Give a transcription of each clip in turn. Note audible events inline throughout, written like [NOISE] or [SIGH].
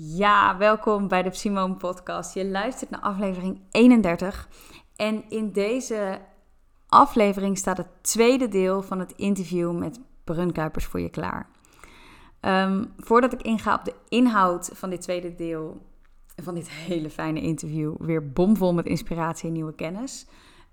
Ja, welkom bij de Simone Podcast. Je luistert naar aflevering 31. En in deze aflevering staat het tweede deel van het interview met Brunkuipers voor je klaar. Ehm, voordat ik inga op de inhoud van dit tweede deel van dit hele fijne interview, weer bomvol met inspiratie en nieuwe kennis,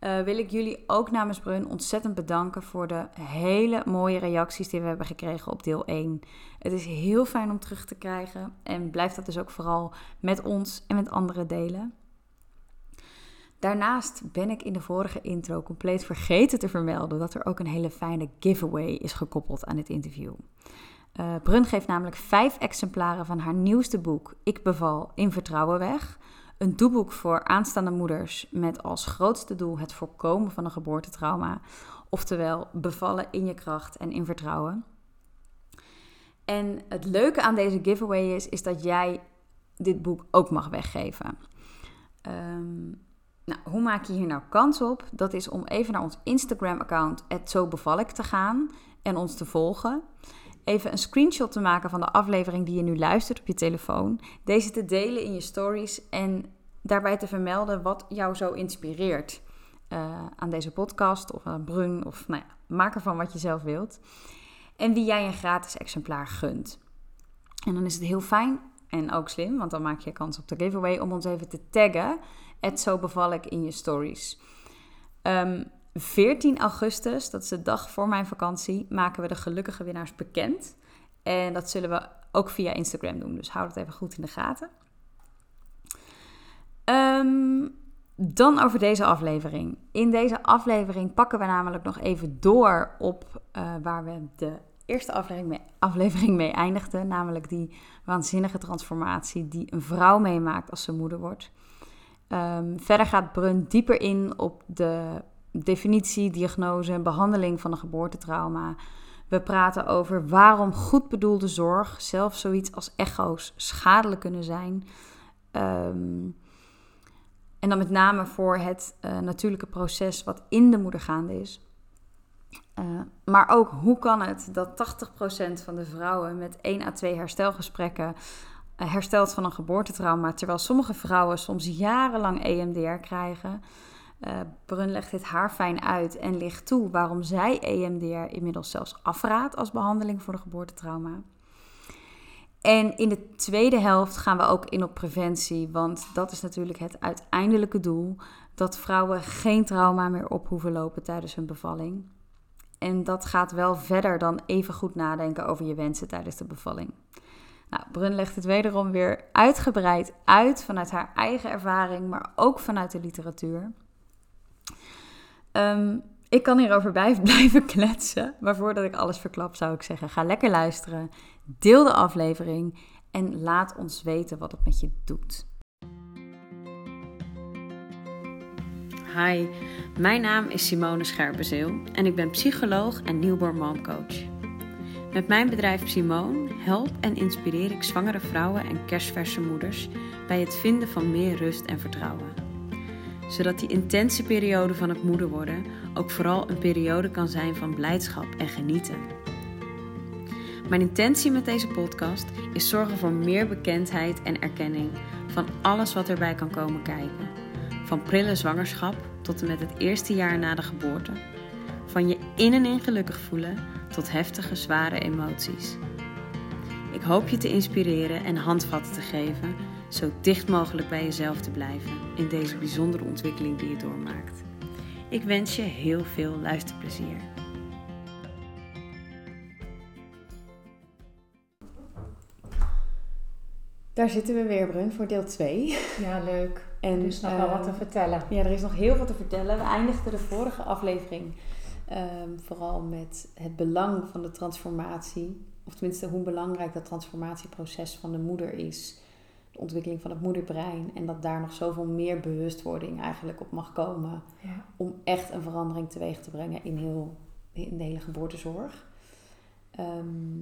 uh, wil ik jullie ook namens Brun ontzettend bedanken voor de hele mooie reacties die we hebben gekregen op deel 1. Het is heel fijn om terug te krijgen en blijf dat dus ook vooral met ons en met anderen delen. Daarnaast ben ik in de vorige intro compleet vergeten te vermelden dat er ook een hele fijne giveaway is gekoppeld aan dit interview. Uh, Brun geeft namelijk vijf exemplaren van haar nieuwste boek Ik beval in vertrouwen weg. Een doelboek voor aanstaande moeders met als grootste doel het voorkomen van een geboortetrauma. Oftewel bevallen in je kracht en in vertrouwen. En het leuke aan deze giveaway is, is dat jij dit boek ook mag weggeven. Um, nou, hoe maak je hier nou kans op? Dat is om even naar ons Instagram-account, zo beval ik, te gaan en ons te volgen. Even een screenshot te maken van de aflevering die je nu luistert op je telefoon. Deze te delen in je stories en daarbij te vermelden wat jou zo inspireert uh, aan deze podcast of aan Brun. Of nou ja, maak ervan wat je zelf wilt. En wie jij een gratis exemplaar gunt. En dan is het heel fijn en ook slim, want dan maak je kans op de giveaway om ons even te taggen. Het zo beval ik in je stories. Ehm, 14 augustus, dat is de dag voor mijn vakantie, maken we de gelukkige winnaars bekend. En dat zullen we ook via Instagram doen. Dus houd het even goed in de gaten. Um, dan over deze aflevering. In deze aflevering pakken we namelijk nog even door op uh, waar we de eerste aflevering mee, aflevering mee eindigden. Namelijk die waanzinnige transformatie die een vrouw meemaakt als ze moeder wordt. Um, verder gaat Brun dieper in op de definitie, diagnose en behandeling van een geboortetrauma. We praten over waarom goed bedoelde zorg, zelfs zoiets als echo's, schadelijk kunnen zijn. Um, en dan met name voor het uh, natuurlijke proces wat in de moeder gaande is. Uh, maar ook hoe kan het dat 80% van de vrouwen met 1 à 2 herstelgesprekken uh, herstelt van een geboortetrauma, terwijl sommige vrouwen soms jarenlang EMDR krijgen. Uh, Brun legt dit haar fijn uit en ligt toe waarom zij EMDR inmiddels zelfs afraadt als behandeling voor de geboortetrauma. En in de tweede helft gaan we ook in op preventie, want dat is natuurlijk het uiteindelijke doel: dat vrouwen geen trauma meer op hoeven lopen tijdens hun bevalling. En dat gaat wel verder dan even goed nadenken over je wensen tijdens de bevalling. Nou, Brun legt het wederom weer uitgebreid uit vanuit haar eigen ervaring, maar ook vanuit de literatuur. Um, ik kan hierover [LAUGHS] blijven kletsen, maar voordat ik alles verklap zou ik zeggen, ga lekker luisteren, deel de aflevering en laat ons weten wat het met je doet. Hi, mijn naam is Simone Scherpenzeel en ik ben psycholoog en newborn momcoach. Met mijn bedrijf Simone help en inspireer ik zwangere vrouwen en kerstverse moeders bij het vinden van meer rust en vertrouwen zodat die intense periode van het moeder worden ook vooral een periode kan zijn van blijdschap en genieten. Mijn intentie met deze podcast is zorgen voor meer bekendheid en erkenning van alles wat erbij kan komen kijken. Van prille zwangerschap tot en met het eerste jaar na de geboorte. Van je in en in gelukkig voelen tot heftige, zware emoties. Ik hoop je te inspireren en handvatten te geven zo dicht mogelijk bij jezelf te blijven in deze bijzondere ontwikkeling die je doormaakt. Ik wens je heel veel luisterplezier. Daar zitten we weer, Brun, voor deel 2. Ja, leuk. En, er is nog wel wat te ehm, vertellen. Ja, er is nog heel veel te vertellen. We eindigden de vorige aflevering um, vooral met het belang van de transformatie. Of tenminste, hoe belangrijk dat transformatieproces van de moeder is de ontwikkeling van het moederbrein. En dat daar nog zoveel meer bewustwording eigenlijk op mag komen. Ja. Om echt een verandering teweeg te brengen in, heel, in de hele geboortezorg. Ehm,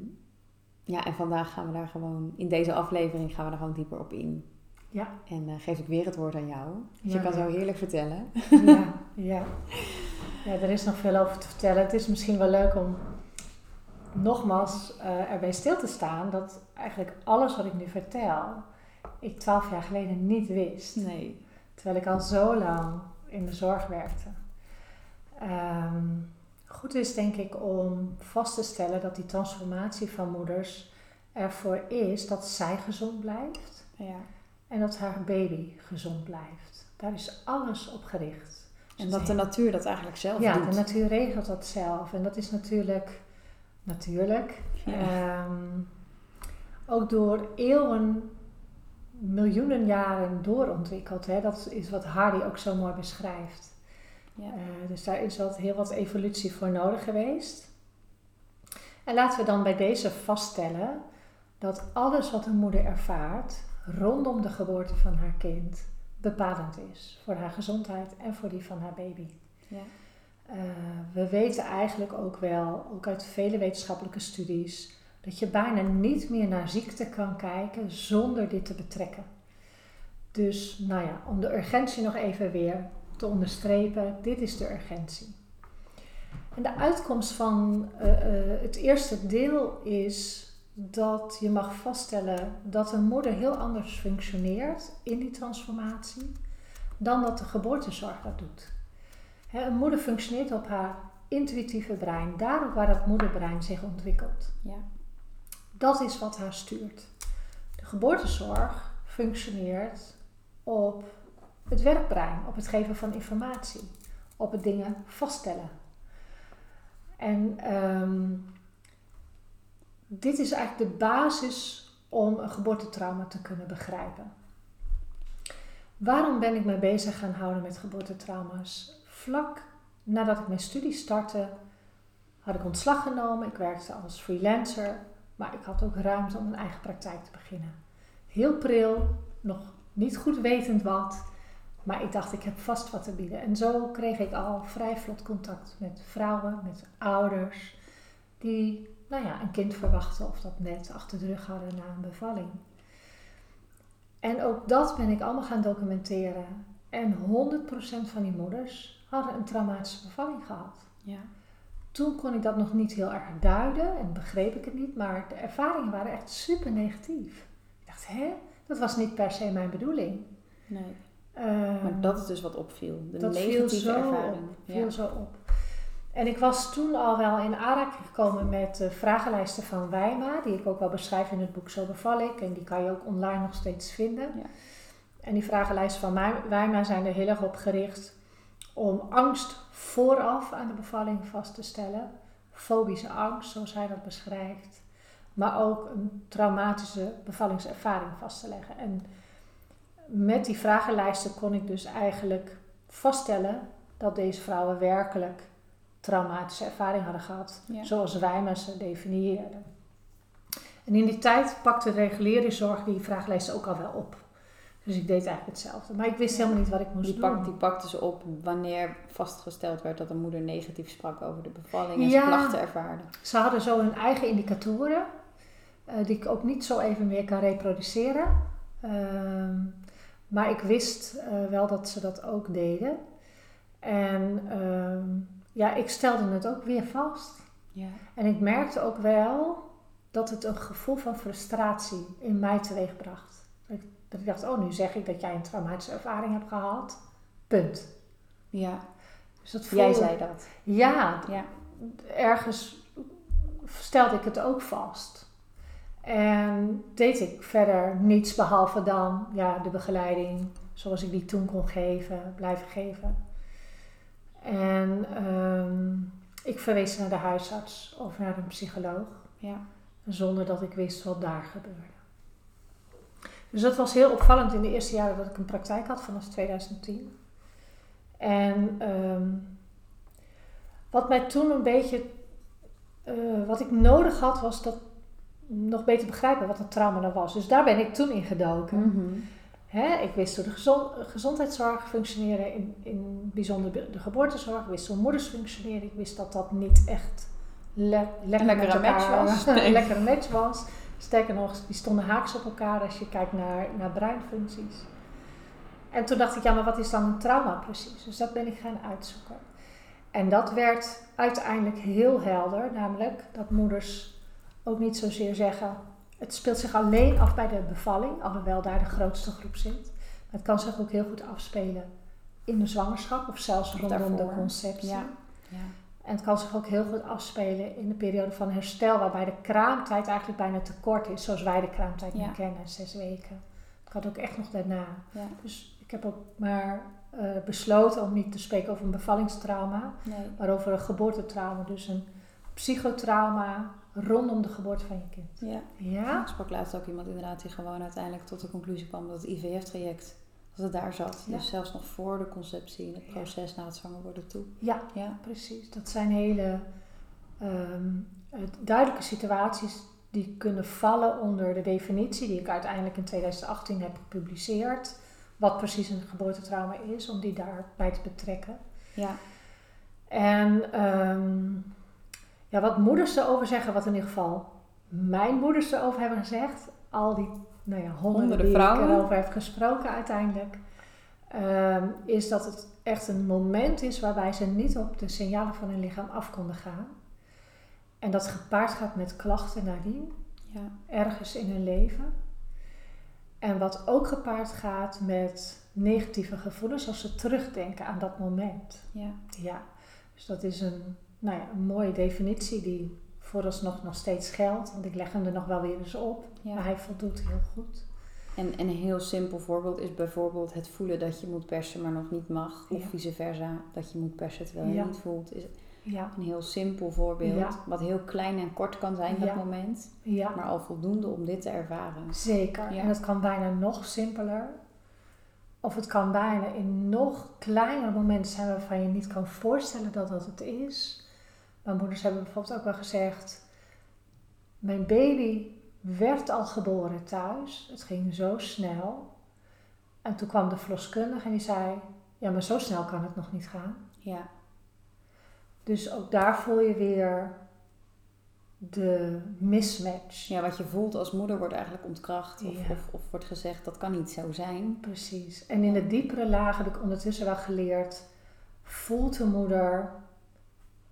ja, en vandaag gaan we daar gewoon, in deze aflevering gaan we daar gewoon dieper op in. Ja. En uh, geef ik weer het woord aan jou. Dus je kan zo heerlijk vertellen. Ja, [LAUGHS] ja. ja, er is nog veel over te vertellen. Het is misschien wel leuk om nogmaals uh, erbij stil te staan dat eigenlijk alles wat ik nu vertel, ik twaalf jaar geleden niet wist. Nee. Terwijl ik al zo lang in de zorg werkte. Ehm, goed is denk ik om vast te stellen dat die transformatie van moeders ervoor is dat zij gezond blijft. Ja. En dat haar baby gezond blijft. Daar is alles op gericht. En dat de natuur dat eigenlijk zelf ja, doet. Ja, de natuur regelt dat zelf. En dat is natuurlijk, natuurlijk, ehm, ook door eeuwen, miljoenen jaren doorontwikkeld. Hè? Dat is wat Hardy ook zo mooi beschrijft. Ja. Uh, dus daar is wat, heel wat evolutie voor nodig geweest. En laten we dan bij deze vaststellen dat alles wat een moeder ervaart rondom de geboorte van haar kind bepalend is voor haar gezondheid en voor die van haar baby. Ja. Uh, we weten eigenlijk ook wel, ook uit vele wetenschappelijke studies, dat je bijna niet meer naar ziekte kan kijken zonder dit te betrekken. Dus, nou ja, om de urgentie nog even weer te onderstrepen, dit is de urgentie. En de uitkomst van uh, uh, het eerste deel is dat je mag vaststellen dat een moeder heel anders functioneert in die transformatie dan dat de geboortezorg dat doet. een moeder functioneert op haar intuïtieve brein, daar waar dat moederbrein zich ontwikkelt. Ja. Dat is wat haar stuurt. De geboortezorg functioneert op het werkbrein, op het geven van informatie, op het dingen vaststellen. En um, dit is eigenlijk de basis om een geboortetrauma te kunnen begrijpen. Waarom ben ik me bezig gaan houden met geboortetrauma's? Vlak nadat ik mijn studie startte, had ik ontslag genomen. Ik werkte als freelancer, maar ik had ook ruimte om een eigen praktijk te beginnen. Heel pril, nog niet goed wetend wat, maar ik dacht ik heb vast wat te bieden. En zo kreeg ik al vrij vlot contact met vrouwen, met ouders, die nou ja, een kind verwachten of dat net achter de rug hadden na een bevalling. En ook dat ben ik allemaal gaan documenteren. En 100% van die moeders hadden een traumatische bevalling gehad. Ja. Toen kon ik dat nog niet heel erg duiden en begreep ik het niet, maar de ervaringen waren echt super negatief. Ik dacht, hè, dat was niet per se mijn bedoeling. Nee. Ehm, maar dat is dus wat opviel. De dat negatieve viel zo ervaring. Op, viel zo op. En ik was toen al wel in aanraking gekomen met de vragenlijsten van Wijma, die ik ook wel beschrijf in het boek Zo beval ik. En die kan je ook online nog steeds vinden. Ja. En die vragenlijsten van Wijma zijn er heel erg op gericht om angst vooraf aan de bevalling vast te stellen. Fobische angst, zoals hij dat beschrijft. Maar ook een traumatische bevallingservaring vast te leggen. En met die vragenlijsten kon ik dus eigenlijk vaststellen dat deze vrouwen werkelijk traumatische ervaring hadden gehad, zoals wij me ze definieerden. En in die tijd pakte de reguliere zorg die vragenlijst ook al wel op. Dus ik deed eigenlijk hetzelfde. Maar ik wist helemaal niet wat ik moest die doen. Pak, die pakte ze op wanneer vastgesteld werd dat een moeder negatief sprak over de bevalling en ze klachten ervaarde. Ze hadden zo hun eigen indicatoren, uh, die ik ook niet zo even meer kan reproduceren. Uh, maar ik wist uh, wel dat ze dat ook deden. En ehm, ja, ik stelde het ook weer vast. Ja. En ik merkte ook wel dat het een gevoel van frustratie in mij teweegbracht. Dat ik, dacht, oh, nu zeg ik dat jij een traumatische ervaring hebt gehad. Punt. Ja. Dus dat voelde, Jij zei dat. Ja, ja. Ergens stelde ik het ook vast. En deed ik verder niets behalve dan ja, de begeleiding zoals ik die toen kon geven, blijven geven. En um, ik verwees naar de huisarts of naar een psycholoog. Ja. Zonder dat ik wist wat daar gebeurde. Dus dat was heel opvallend in de eerste jaren dat ik een praktijk had, vanaf 2010. En um, wat mij toen een beetje, uh, wat ik nodig had, was dat nog beter begrijpen wat een trauma nou was. Dus daar ben ik toen in gedoken. Mm -hmm. Hè, ik wist hoe de gezond, gezondheidszorg functioneerde, in, in bijzonder de geboortezorg. Ik wist hoe moeders functioneerden. Ik wist dat dat niet echt le lekker een lekkere match was. [LAUGHS] een lekkere match was. Sterker nog, die stonden haaks op elkaar als je kijkt naar, naar breinfuncties. En toen dacht ik, ja, maar wat is dan een trauma precies? Dus dat ben ik gaan uitzoeken. En dat werd uiteindelijk heel helder, namelijk dat moeders ook niet zozeer zeggen, het speelt zich alleen af bij de bevalling, alhoewel daar de grootste groep zit. Maar het kan zich ook heel goed afspelen in de zwangerschap of zelfs rondom de conceptie. Ja. Ja. En het kan zich ook heel goed afspelen in de periode van herstel, waarbij de kraamtijd eigenlijk bijna te kort is, zoals wij de kraamtijd Ja. nu kennen, zes weken. Het kan ook echt nog daarna. Ja. Dus ik heb ook maar eh, besloten om niet te spreken over een bevallingstrauma, Nee. maar over een geboortetrauma. Dus een psychotrauma rondom de geboorte van je kind. Ja. Ja? Ik sprak laatst ook iemand inderdaad die gewoon uiteindelijk tot de conclusie kwam dat het IVF-traject, dat het daar zat. Ja. Dus zelfs nog voor de conceptie, in het Ja. proces na het zwanger worden toe. Ja, Ja. precies. Dat zijn hele ehm, eh, duidelijke situaties die kunnen vallen onder de definitie die ik uiteindelijk in 2018 heb gepubliceerd. Wat precies een geboortetrauma is, om die daarbij te betrekken. Ja. En ehm, ja, wat moeders erover zeggen, wat in ieder geval mijn moeders erover hebben gezegd, al die nou ja, honderden, Honderden die vrouwen. ik erover heb gesproken uiteindelijk, ehm, is dat het echt een moment is waarbij ze niet op de signalen van hun lichaam af konden gaan. En dat gepaard gaat met klachten nadien, Ja. ergens in hun leven. En wat ook gepaard gaat met negatieve gevoelens als ze terugdenken aan dat moment. Ja. Ja, dus dat is een, nou ja, een mooie definitie die vooralsnog nog steeds geldt. Want ik leg hem er nog wel weer eens op. Ja. Maar hij voldoet heel goed. En, en een heel simpel voorbeeld is bijvoorbeeld het voelen dat je moet persen, maar nog niet mag. Of Ja. vice versa, dat je moet persen terwijl je Ja. niet voelt. Is Ja, een heel simpel voorbeeld, wat heel klein en kort kan zijn dat Ja. moment. Maar al voldoende om dit te ervaren. zeker. En het kan bijna nog simpeler. Of het kan bijna in nog kleinere momenten zijn waarvan je niet kan voorstellen dat dat het is. Mijn moeders hebben bijvoorbeeld ook wel gezegd: Mijn baby werd al geboren thuis. Het ging zo snel. En toen kwam de verloskundige en die zei: Ja, maar zo snel kan het nog niet gaan. Ja. Dus ook daar voel je weer de mismatch. ja, wat je voelt als moeder wordt eigenlijk ontkracht. Of, Ja. of, of wordt gezegd dat kan niet zo zijn. Precies. En in de diepere lagen heb ik ondertussen wel geleerd: voelt de moeder,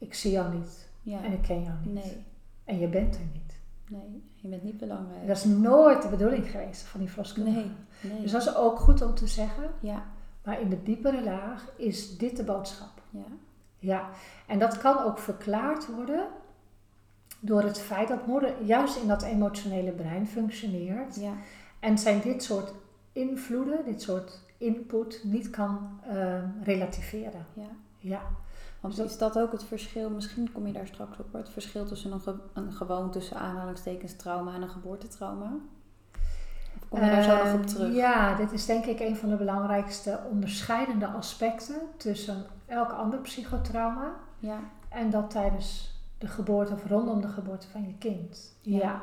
ik zie jou niet Ja. en ik ken jou niet. Nee, En je bent er niet. nee, je bent niet belangrijk. Dat is nooit de bedoeling geweest van die verloskundige. Nee, nee. Dus dat is ook goed om te zeggen. Ja, Maar in de diepere laag is dit de boodschap. ja, Ja, en dat kan ook verklaard worden door het feit dat moeder juist in dat emotionele brein functioneert. ja, En zijn dit soort invloeden, dit soort input niet kan eh, relativeren. ja. Ja, Want is dat ook het verschil, misschien kom je daar straks op, het verschil tussen een, ge- een gewoon tussen aanhalingstekens trauma en een geboortetrauma? Of kom je daar zo nog op Eh, terug? Ja, dit is denk ik een van de belangrijkste onderscheidende aspecten tussen elk ander psychotrauma Ja, en dat tijdens de geboorte of rondom de geboorte van je kind. Ja. Ja.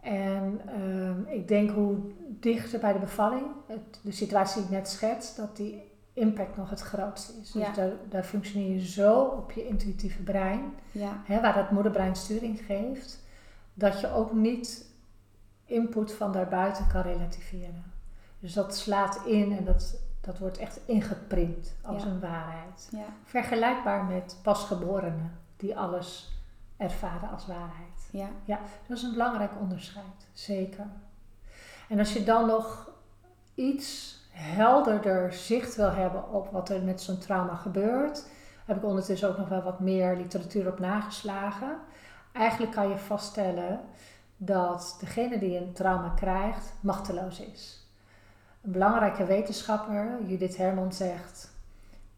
En ehm, ik denk hoe dichter bij de bevalling, het, de situatie die ik net schets, dat die impact nog het grootste is. Dus Ja. daar, daar functioneer je zo op je intuïtieve brein, ja, hè, waar dat moederbrein sturing geeft, dat je ook niet input van daarbuiten kan relativeren. Dus dat slaat in en dat, dat wordt echt ingeprint als Ja. een waarheid. ja, Vergelijkbaar met pasgeborenen die alles ervaren als waarheid. ja, Dat is een belangrijk onderscheid, zeker. En als je dan nog iets helderder zicht wil hebben op wat er met zo'n trauma gebeurt, heb ik ondertussen ook nog wel wat meer literatuur op nageslagen. Eigenlijk kan je vaststellen dat degene die een trauma krijgt machteloos is. Een belangrijke wetenschapper, Judith Herman, zegt: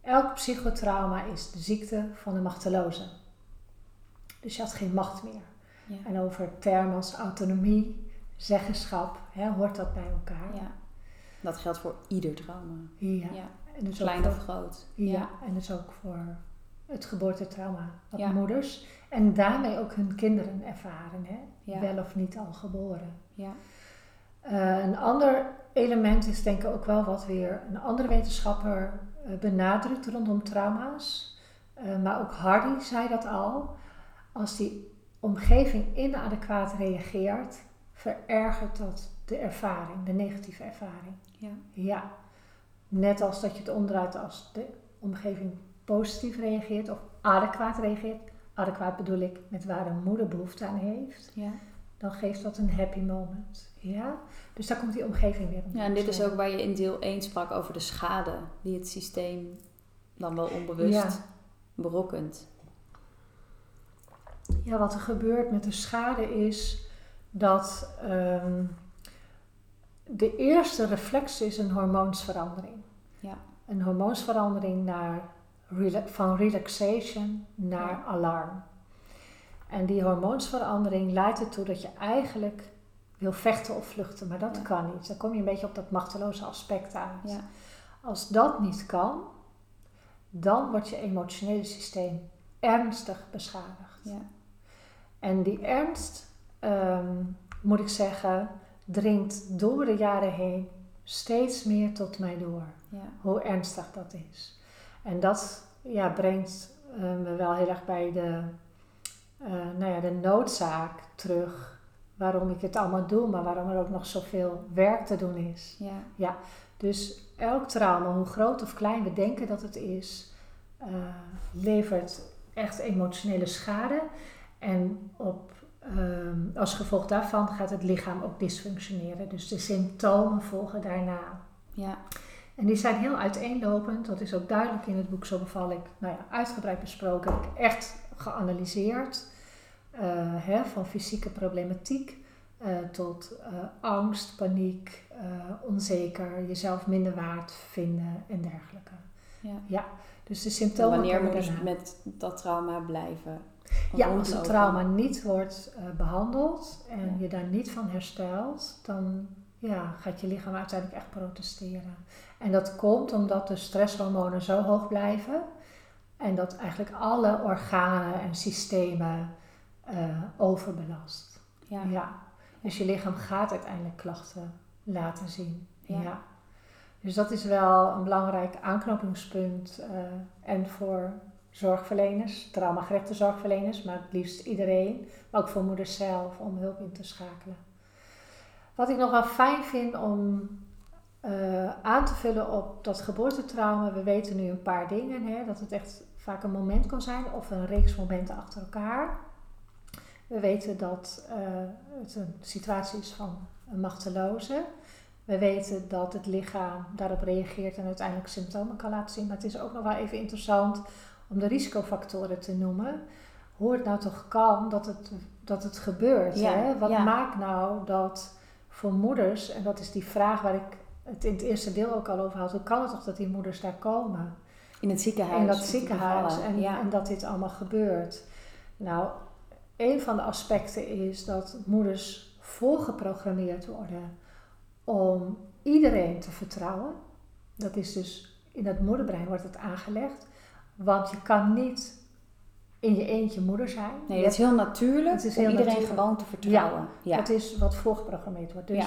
Elk psychotrauma is de ziekte van de machteloze. Dus je had geen macht meer. ja, En over termen als autonomie, zeggenschap, hè, hoort dat bij elkaar. ja. Dat geldt voor ieder trauma. Ja. Ja, En dus klein voor, of groot. ja. en dus ook voor het geboortetrauma dat Ja. moeders en daarmee ook hun kinderen ervaren, hè? Ja. wel of niet al geboren. Ja, Eh, een ander element is denk ik ook wel wat weer een andere wetenschapper eh, benadrukt rondom trauma's. Eh, maar ook Hardy zei dat al. Als die omgeving inadequaat reageert, verergert dat de ervaring, de negatieve ervaring. Ja, Ja, net als dat je het omdraait als de omgeving positief reageert of adequaat reageert, adequaat bedoel ik met waar een moeder behoefte aan heeft, Ja. dan geeft dat een happy moment. Ja? Dus daar komt die omgeving weer om. ja, en dit is ook waar je in deel 1 sprak over de schade die het systeem dan wel onbewust Ja. berokkent. Ja, wat er gebeurt met de schade is dat ehm, de eerste reflex is een hormoonsverandering. Ja. Een hormoonsverandering naar van relaxation naar Ja. alarm. En die hormoonsverandering leidt ertoe dat je eigenlijk wil vechten of vluchten, maar dat Ja. kan niet. Dan kom je een beetje op dat machteloze aspect uit. Ja. Als dat niet kan, dan wordt je emotionele systeem ernstig beschadigd. Ja. En die ernst, ehm, moet ik zeggen, dringt door de jaren heen steeds meer tot mij door. Ja. Hoe ernstig dat is. En dat ja, brengt eh, me wel heel erg bij de, eh, nou ja, de noodzaak terug. Waarom ik het allemaal doe, maar waarom er ook nog zoveel werk te doen is. Ja. Dus elk trauma, hoe groot of klein we denken dat het is, eh, levert echt emotionele schade. En op, ehm, als gevolg daarvan gaat het lichaam ook dysfunctioneren. Dus de symptomen volgen daarna. Ja. En die zijn heel uiteenlopend. Dat is ook duidelijk in het boek Zo beval ik. Nou ja, uitgebreid besproken. Heb ik echt geanalyseerd. eh, hè, van fysieke problematiek eh, tot eh, angst, paniek, onzeker, jezelf minder waard vinden en dergelijke. Ja. Dus de En symptomen wanneer komen moeders daarna. met dat trauma blijven. Ja, als het trauma niet wordt eh, behandeld en Ja. je daar niet van herstelt, dan ja, gaat je lichaam uiteindelijk echt protesteren. En dat komt omdat de stresshormonen zo hoog blijven en dat eigenlijk alle organen en systemen eh, overbelast. Ja. Ja. Dus je lichaam gaat uiteindelijk klachten laten zien. Ja. Ja. Dus dat is wel een belangrijk aanknopingspunt. eh, en voor zorgverleners, traumagerichte zorgverleners, maar het liefst iedereen. Maar ook voor moeders zelf om hulp in te schakelen. Wat ik nog wel fijn vind om eh, aan te vullen op dat geboortetrauma. We weten nu een paar dingen. Hè, dat het echt vaak een moment kan zijn of een reeks momenten achter elkaar. We weten dat eh, het een situatie is van een machteloze. We weten dat het lichaam daarop reageert en uiteindelijk symptomen kan laten zien. Maar het is ook nog wel even interessant om de risicofactoren te noemen. Hoe het nou toch kan dat het, dat het gebeurt. Ja, Hè? Wat ja. maakt nou dat voor moeders, en dat is die vraag waar ik het in het eerste deel ook al over had. Hoe kan het toch dat die moeders daar komen? In het ziekenhuis. in dat ziekenhuis en, ja. en dat dit allemaal gebeurt. Nou, een van de aspecten is dat moeders voorgeprogrammeerd worden om iedereen te vertrouwen. Dat is dus in het moederbrein wordt het aangelegd. Want je kan niet in je eentje moeder zijn. Nee, dat is heel natuurlijk Het is om heel iedereen natuurlijk. gewoon te vertrouwen. Ja. dat is wat voorgeprogrammeerd wordt. Dus Ja.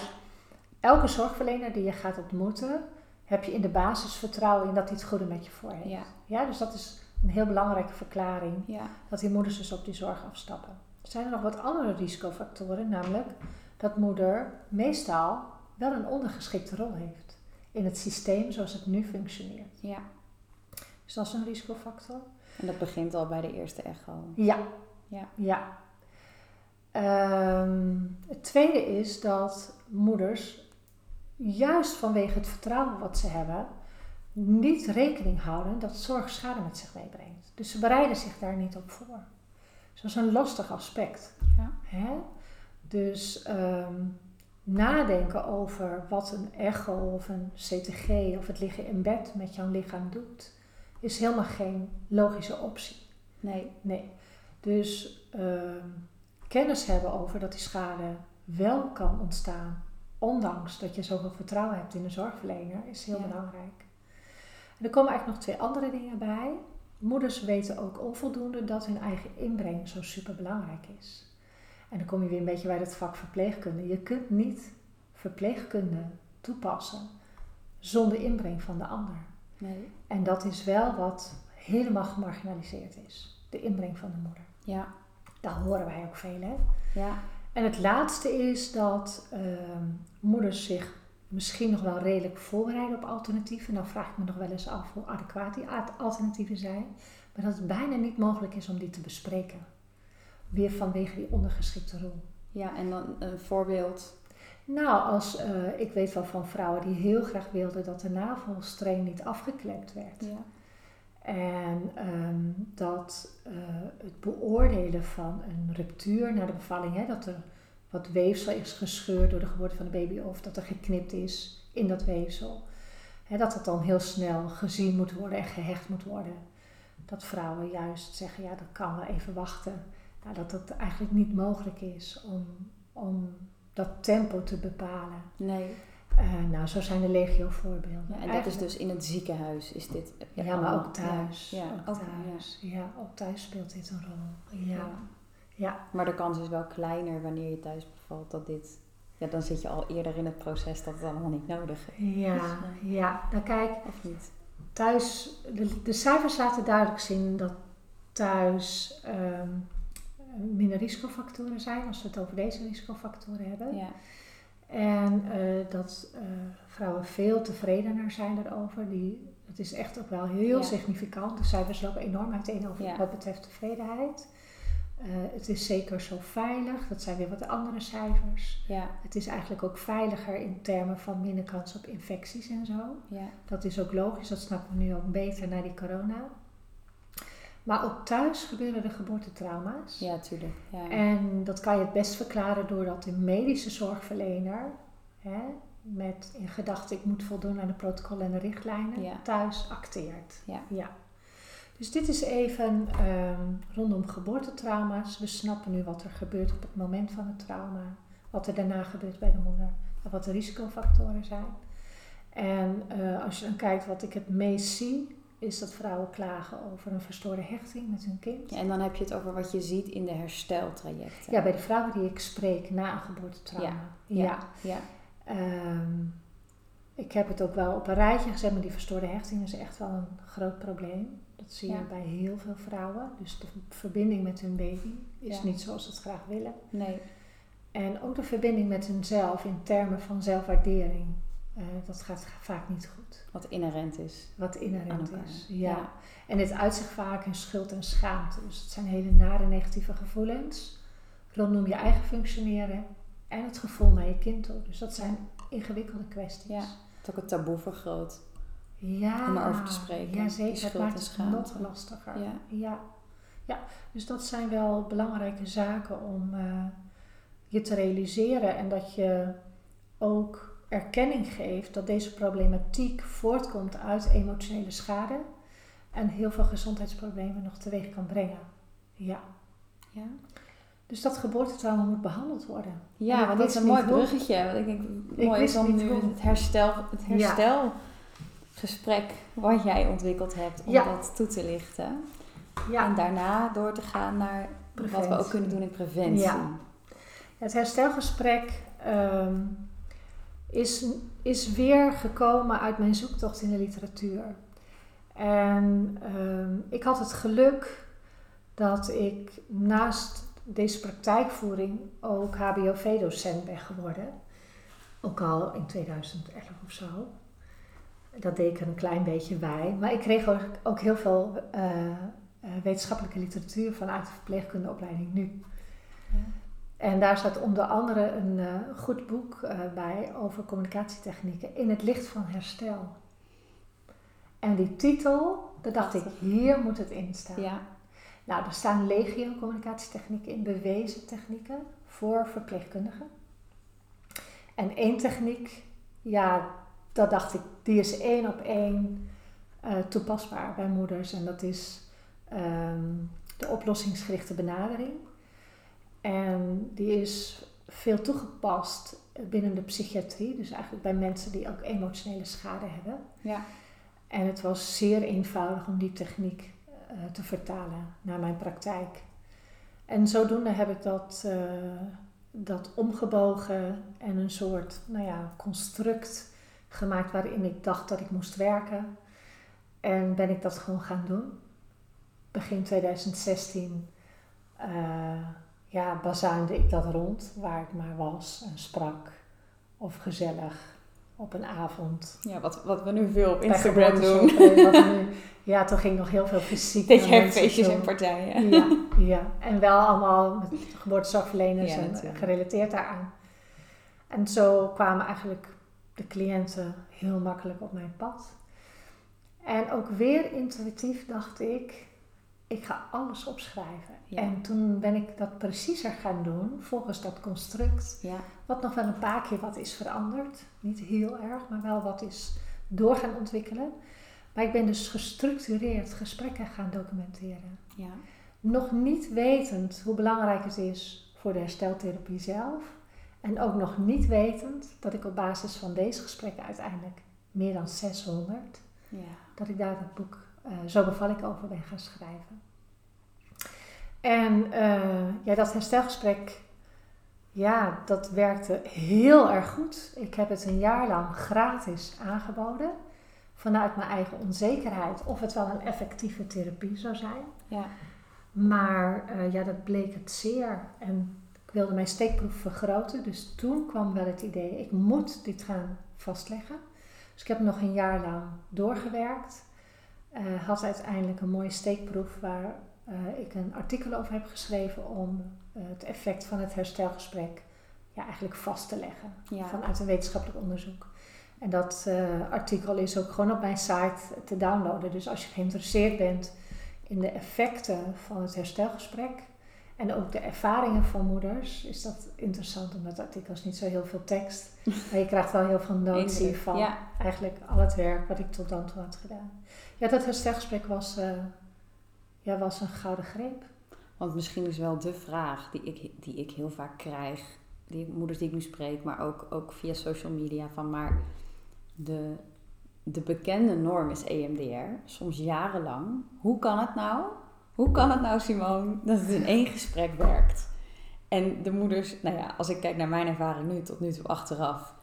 elke zorgverlener die je gaat ontmoeten, heb je in de basis vertrouwen in dat hij het goede met je voor heeft. Ja. Ja, dus dat is een heel belangrijke verklaring Ja. dat die moeders dus op die zorg afstappen. Er zijn er nog wat andere risicofactoren, namelijk dat moeder meestal wel een ondergeschikte rol heeft in het systeem zoals het nu functioneert. ja. Dus dat is een risicofactor. En dat begint al bij de eerste echo. Ja. Ja. ja. Ehm, het tweede is dat moeders, juist vanwege het vertrouwen wat ze hebben, niet rekening houden dat zorg schade met zich meebrengt. Dus ze bereiden zich daar niet op voor. Dus dat is een lastig aspect. Ja. Hè? Dus ehm, nadenken over wat een echo of een CTG of het liggen in bed met jouw lichaam doet, is helemaal geen logische optie. Nee. Nee. Dus ehm, kennis hebben over dat die schade wel kan ontstaan, ondanks dat je zoveel vertrouwen hebt in de zorgverlener, is heel Ja. belangrijk. En er komen eigenlijk nog twee andere dingen bij. Moeders weten ook onvoldoende dat hun eigen inbreng zo super belangrijk is. En dan kom je weer een beetje bij het vak verpleegkunde. Je kunt niet verpleegkunde toepassen zonder inbreng van de ander. Nee. En dat is wel wat helemaal gemarginaliseerd is. De inbreng van de moeder. Ja. Daar horen wij ook veel, hè? Ja. En het laatste is dat ehm, moeders zich misschien nog wel redelijk voorbereiden op alternatieven. Nou vraag ik me nog wel eens af hoe adequaat die alternatieven zijn. Maar dat het bijna niet mogelijk is om die te bespreken. Weer vanwege die ondergeschikte rol. Ja, en dan een voorbeeld. Nou, als, eh, ik weet wel van vrouwen die heel graag wilden dat de navelstreng niet afgeklept werd. Ja. En ehm, dat eh, het beoordelen van een ruptuur na de bevalling, hè, dat er wat weefsel is gescheurd door de geboorte van de baby of dat er geknipt is in dat weefsel, hè, dat dat dan heel snel gezien moet worden en gehecht moet worden. Dat vrouwen juist zeggen, ja, dat kan wel even wachten. Nou, dat het eigenlijk niet mogelijk is om, om dat tempo te bepalen. Nee. Uh, nou, zo zijn er legio voorbeelden. Ja, en dat is dus in het ziekenhuis is dit. Ja, maar ook thuis. Ja, ook, ook thuis. Ja. ook thuis speelt dit een rol. Ja. ja. ja. Maar de kans is wel kleiner wanneer je thuis bevalt dat dit. Ja, dan zit je al eerder in het proces dat het allemaal niet nodig is. Ja, dus, uh, ja. Nou kijk, of niet. Thuis, de, de cijfers laten duidelijk zien dat thuis um, minder risicofactoren zijn, als we het over deze risicofactoren hebben. Ja. En uh, dat uh, vrouwen veel tevredener zijn daarover. Die, het is echt ook wel heel Ja. significant. De cijfers lopen enorm uiteen over Ja. wat betreft tevredenheid. Uh, het is zeker zo veilig. Dat zijn weer wat andere cijfers. Ja, Het is eigenlijk ook veiliger in termen van minder kans op infecties en zo. ja, Dat is ook logisch, dat snappen we nu ook beter na die corona. Maar ook thuis gebeuren er geboortetrauma's. ja, tuurlijk. Ja. En dat kan je het best verklaren doordat de medische zorgverlener, hè, met in gedachte ik moet voldoen aan de protocollen en de richtlijnen, Ja. thuis acteert. Ja. Dus dit is even ehm, rondom geboortetrauma's. We snappen nu wat er gebeurt op het moment van het trauma, wat er daarna gebeurt bij de moeder en wat de risicofactoren zijn. En eh, als je dan kijkt wat ik het meest zie, is dat vrouwen klagen over een verstoorde hechting met hun kind. Ja, en dan heb je het over wat je ziet in de hersteltrajecten. Ja, bij de vrouwen die ik spreek na een geboortetrauma. Ja. ja, ja. Ehm, ik heb het ook wel op een rijtje gezet, maar die verstoorde hechting is echt wel een groot probleem. Dat zie je Ja. bij heel veel vrouwen. Dus de verbinding met hun baby is Ja. niet zoals ze het graag willen. Nee, En ook de verbinding met hunzelf in termen van zelfwaardering. Eh, dat gaat vaak niet goed. wat inherent is. Wat inherent is. Ja. Ja. En dit uit zich vaak in schuld en schaamte. Dus het zijn hele nare negatieve gevoelens rondom je eigen functioneren en het gevoel naar je kind toe. Dus dat zijn ingewikkelde kwesties. Ja. Het is ook het taboe vergroot. Ja, Om erover te spreken. Ja, zeker. Het maakt het nog lastiger. Ja. Ja. ja. Dus dat zijn wel belangrijke zaken om eh, je te realiseren. En dat je ook erkenning geeft dat deze problematiek voortkomt uit emotionele schade. En heel veel gezondheidsproblemen nog teweeg kan brengen. Ja. Ja, Dus dat geboortetrauma moet behandeld worden. En ja want dat is een mooi bruggetje. Want ik denk, Ik mooi is dan nu het herstel, het Ja. herstelgesprek wat jij ontwikkeld hebt om Ja. dat toe te lichten. Ja. En daarna door te gaan naar wat we Preventie. ook kunnen doen in preventie. Ja. Het herstelgesprek ehm, is, is weer gekomen uit mijn zoektocht in de literatuur. En ehm, ik had het geluk dat ik naast deze praktijkvoering ook HBOV-docent ben geworden. Ook al in 2011 of zo. Dat deed ik een klein beetje bij. Maar ik kreeg ook, ook heel veel eh, eh, wetenschappelijke literatuur vanuit de verpleegkundeopleiding nu. Ja. En daar staat onder andere een eh, goed boek eh, bij over communicatietechnieken in het licht van herstel. En die titel, daar dacht ik, hier moet het in staan. Ja. Nou, er staan legio communicatietechnieken in, bewezen technieken voor verpleegkundigen. En één techniek, ja, dat dacht ik, die is één op één eh, toepasbaar bij moeders. En dat is ehm, de oplossingsgerichte benadering. En die is veel toegepast binnen de psychiatrie, dus eigenlijk bij mensen die ook emotionele schade hebben. Ja. En het was zeer eenvoudig om die techniek eh, te vertalen naar mijn praktijk. En zodoende heb ik dat, eh, dat omgebogen en een soort nou ja, construct gemaakt waarin ik dacht dat ik moest werken. En ben ik dat gewoon gaan doen. Begin 2016 eh, ja, bazuinde ik dat rond waar ik maar was en sprak. Of gezellig op een avond. Ja, wat, wat we nu veel op Instagram doen. geboortezorg, wat nu- [LAUGHS] ja, toen ging nog heel veel fysiek. Dat mensen feestjes en partijen. Ja, ja, en wel allemaal met geboortezorgverleners Ja, en natuurlijk. gerelateerd daaraan. En zo kwamen eigenlijk de cliënten heel makkelijk op mijn pad. En ook weer intuïtief dacht ik, ik ga alles opschrijven. Ja. En toen ben ik dat preciezer gaan doen, volgens dat construct. Ja, Wat nog wel een paar keer wat is veranderd. Niet heel erg, maar wel wat is door gaan ontwikkelen. Maar ik ben dus gestructureerd gesprekken gaan documenteren. ja. Nog niet wetend hoe belangrijk het is voor de hersteltherapie zelf. En ook nog niet wetend dat ik op basis van deze gesprekken uiteindelijk meer dan 600, ja. dat ik daar het boek eh, Zo beval ik over ben gaan schrijven. En eh, ja, dat herstelgesprek, ja, dat werkte heel erg goed. Ik heb het een jaar lang gratis aangeboden. Vanuit mijn eigen onzekerheid of het wel een effectieve therapie zou zijn. ja. Maar eh, ja, dat bleek het zeer. En ik wilde mijn steekproef vergroten. Dus toen kwam wel het idee, ik moet dit gaan vastleggen. Dus ik heb nog een jaar lang doorgewerkt. Eh, had uiteindelijk een mooie steekproef waar eh, ik een artikel over heb geschreven om eh, het effect van het herstelgesprek ja, eigenlijk vast te leggen. Ja. Vanuit een wetenschappelijk onderzoek. En dat eh, artikel is ook gewoon op mijn site te downloaden. Dus als je geïnteresseerd bent in de effecten van het herstelgesprek en ook de ervaringen van moeders, is dat interessant omdat het artikel is niet zo heel veel tekst. [LAUGHS] Maar je krijgt wel heel veel notie van Ja. eigenlijk al het werk wat ik tot dan toe had gedaan. Ja, dat herstelgesprek was, ja, was een gouden greep. Want misschien is wel de vraag die ik, die ik heel vaak krijg, die moeders die ik nu spreek, maar ook, ook via social media, van maar de, de bekende norm is EMDR, soms jarenlang. Hoe kan het nou? Hoe kan het nou, Simone, dat het in één gesprek werkt? En de moeders, nou ja, als ik kijk naar mijn ervaring nu, tot nu toe achteraf,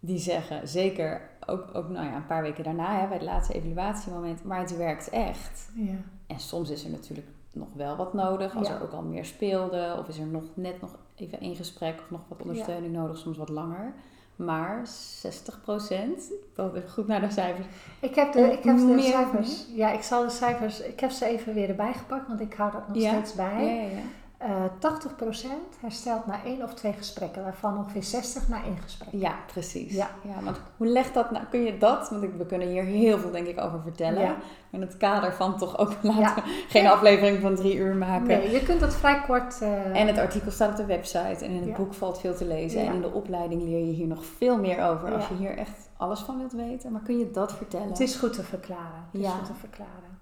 die zeggen, zeker ook, ook nou ja, een paar weken daarna, hè, bij het laatste evaluatiemoment, maar het werkt echt. Ja. En soms is er natuurlijk nog wel wat nodig. Als Ja. er ook al meer speelde. Of is er nog net nog even één gesprek of nog wat ondersteuning nodig. Soms wat langer. Maar 60 procent. Ik wil even goed naar de cijfers. Ik heb de, ik heb de cijfers. Ja, ik zal de cijfers. Ik heb ze even weer erbij gepakt, want ik hou dat nog Ja. steeds bij. Ja, ja, ja. Eh 80% herstelt na één of twee gesprekken, waarvan ongeveer 60 na één gesprek. Ja, precies. Ja. want hoe legt dat nou? Kun je dat? Want we kunnen hier heel veel denk ik over vertellen. Ja. In het kader van toch ook [LAUGHS] laten Ja. we geen Ja. aflevering van drie uur maken. Nee, je kunt dat vrij kort. eh, En het artikel staat op de website en in het Ja. boek valt veel te lezen. Ja. En in de opleiding leer je hier nog veel meer over als Ja. je hier echt alles van wilt weten. Maar kun je dat vertellen? het is goed te verklaren. Het is Ja. goed te verklaren.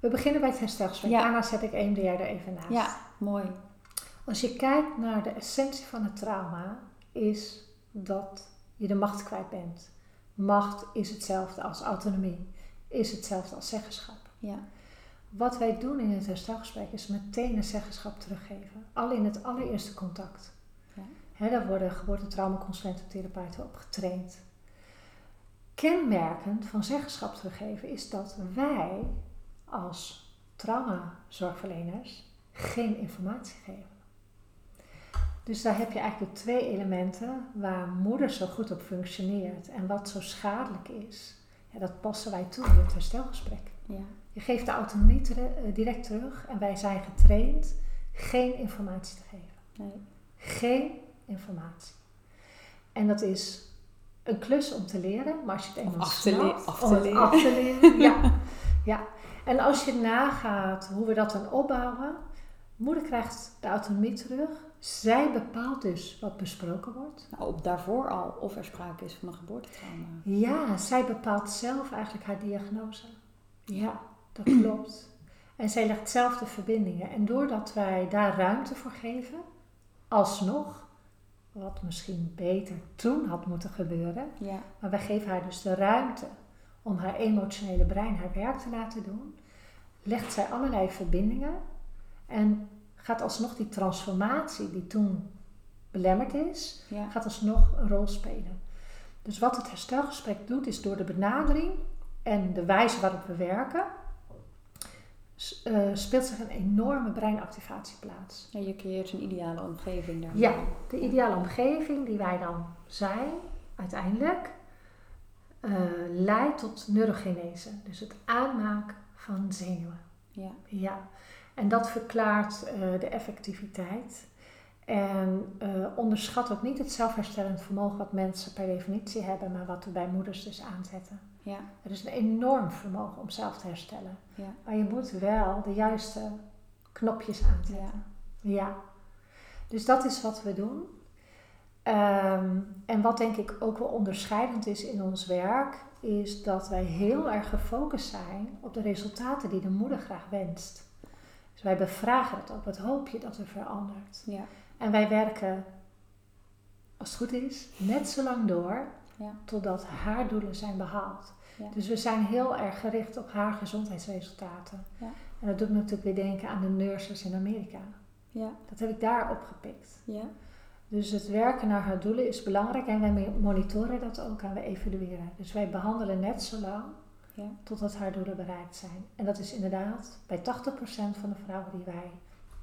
We beginnen bij het herstelgesprek. Ja. Daarna zet ik EMDR er even naast. Ja, mooi. Als je kijkt naar de essentie van het trauma, is dat je de macht kwijt bent. Macht is hetzelfde als autonomie, is hetzelfde als zeggenschap. Ja, Wat wij doen in het herstelgesprek is meteen een zeggenschap teruggeven. Al in het allereerste contact. Ja. Daar worden geboortetraumaconsulenten en therapeuten op getraind. Kenmerkend van zeggenschap teruggeven is dat wij als traumazorgverleners geen informatie geven. Dus daar heb je eigenlijk de twee elementen waar moeder zo goed op functioneert en wat zo schadelijk is. Ja, dat passen wij toe in het herstelgesprek. ja, Je geeft de autonomie eh, direct terug en wij zijn getraind geen informatie te geven. nee. Geen informatie. En dat is een klus om te leren, maar als je het eenmaal af te snapt, af te leren. af te leren, [LAUGHS] ja. ja. En als je nagaat hoe we dat dan opbouwen, moeder krijgt de autonomie terug. Zij bepaalt dus wat besproken wordt. Nou, op daarvoor al of er sprake is van een geboortetrauma. Ja, zij bepaalt zelf eigenlijk haar diagnose. Ja, dat klopt. En zij legt zelf de verbindingen. En doordat wij daar ruimte voor geven, alsnog, wat misschien beter toen had moeten gebeuren, Ja, maar wij geven haar dus de ruimte om haar emotionele brein haar werk te laten doen, legt zij allerlei verbindingen en gaat alsnog die transformatie die toen belemmerd is, ja, gaat alsnog een rol spelen. Dus wat het herstelgesprek doet, is door de benadering en de wijze waarop we werken, eh, speelt zich een enorme breinactivatie plaats. ja. Je creëert een ideale omgeving daar. Ja, de ideale omgeving die wij dan zijn, uiteindelijk eh, leidt tot neurogenese. Dus het aanmaken van zenuwen. Ja. Ja, en dat verklaart eh, de effectiviteit. En eh, onderschat ook niet het zelfherstellend vermogen wat mensen per definitie hebben, maar wat we bij moeders dus aanzetten. Ja. Er is een enorm vermogen om zelf te herstellen. Ja. Maar je moet wel de juiste knopjes aanzetten. Ja. Dus dat is wat we doen. Ehm, en wat denk ik ook wel onderscheidend is in ons werk, is dat wij heel erg gefocust zijn op de resultaten die de moeder graag wenst. Dus wij bevragen het ook. Wat hoop je dat er verandert? Ja. En wij werken, als het goed is, net zo lang door Ja. totdat haar doelen zijn behaald. Ja. Dus we zijn heel erg gericht op haar gezondheidsresultaten. Ja. En dat doet me natuurlijk weer denken aan de nurses in Amerika. Ja. Dat heb ik daar opgepikt. Ja. Dus het werken naar haar doelen is belangrijk en wij monitoren dat ook en we evalueren. Dus wij behandelen net zo lang Ja. totdat haar doelen bereikt zijn. En dat is inderdaad bij 80% van de vrouwen die wij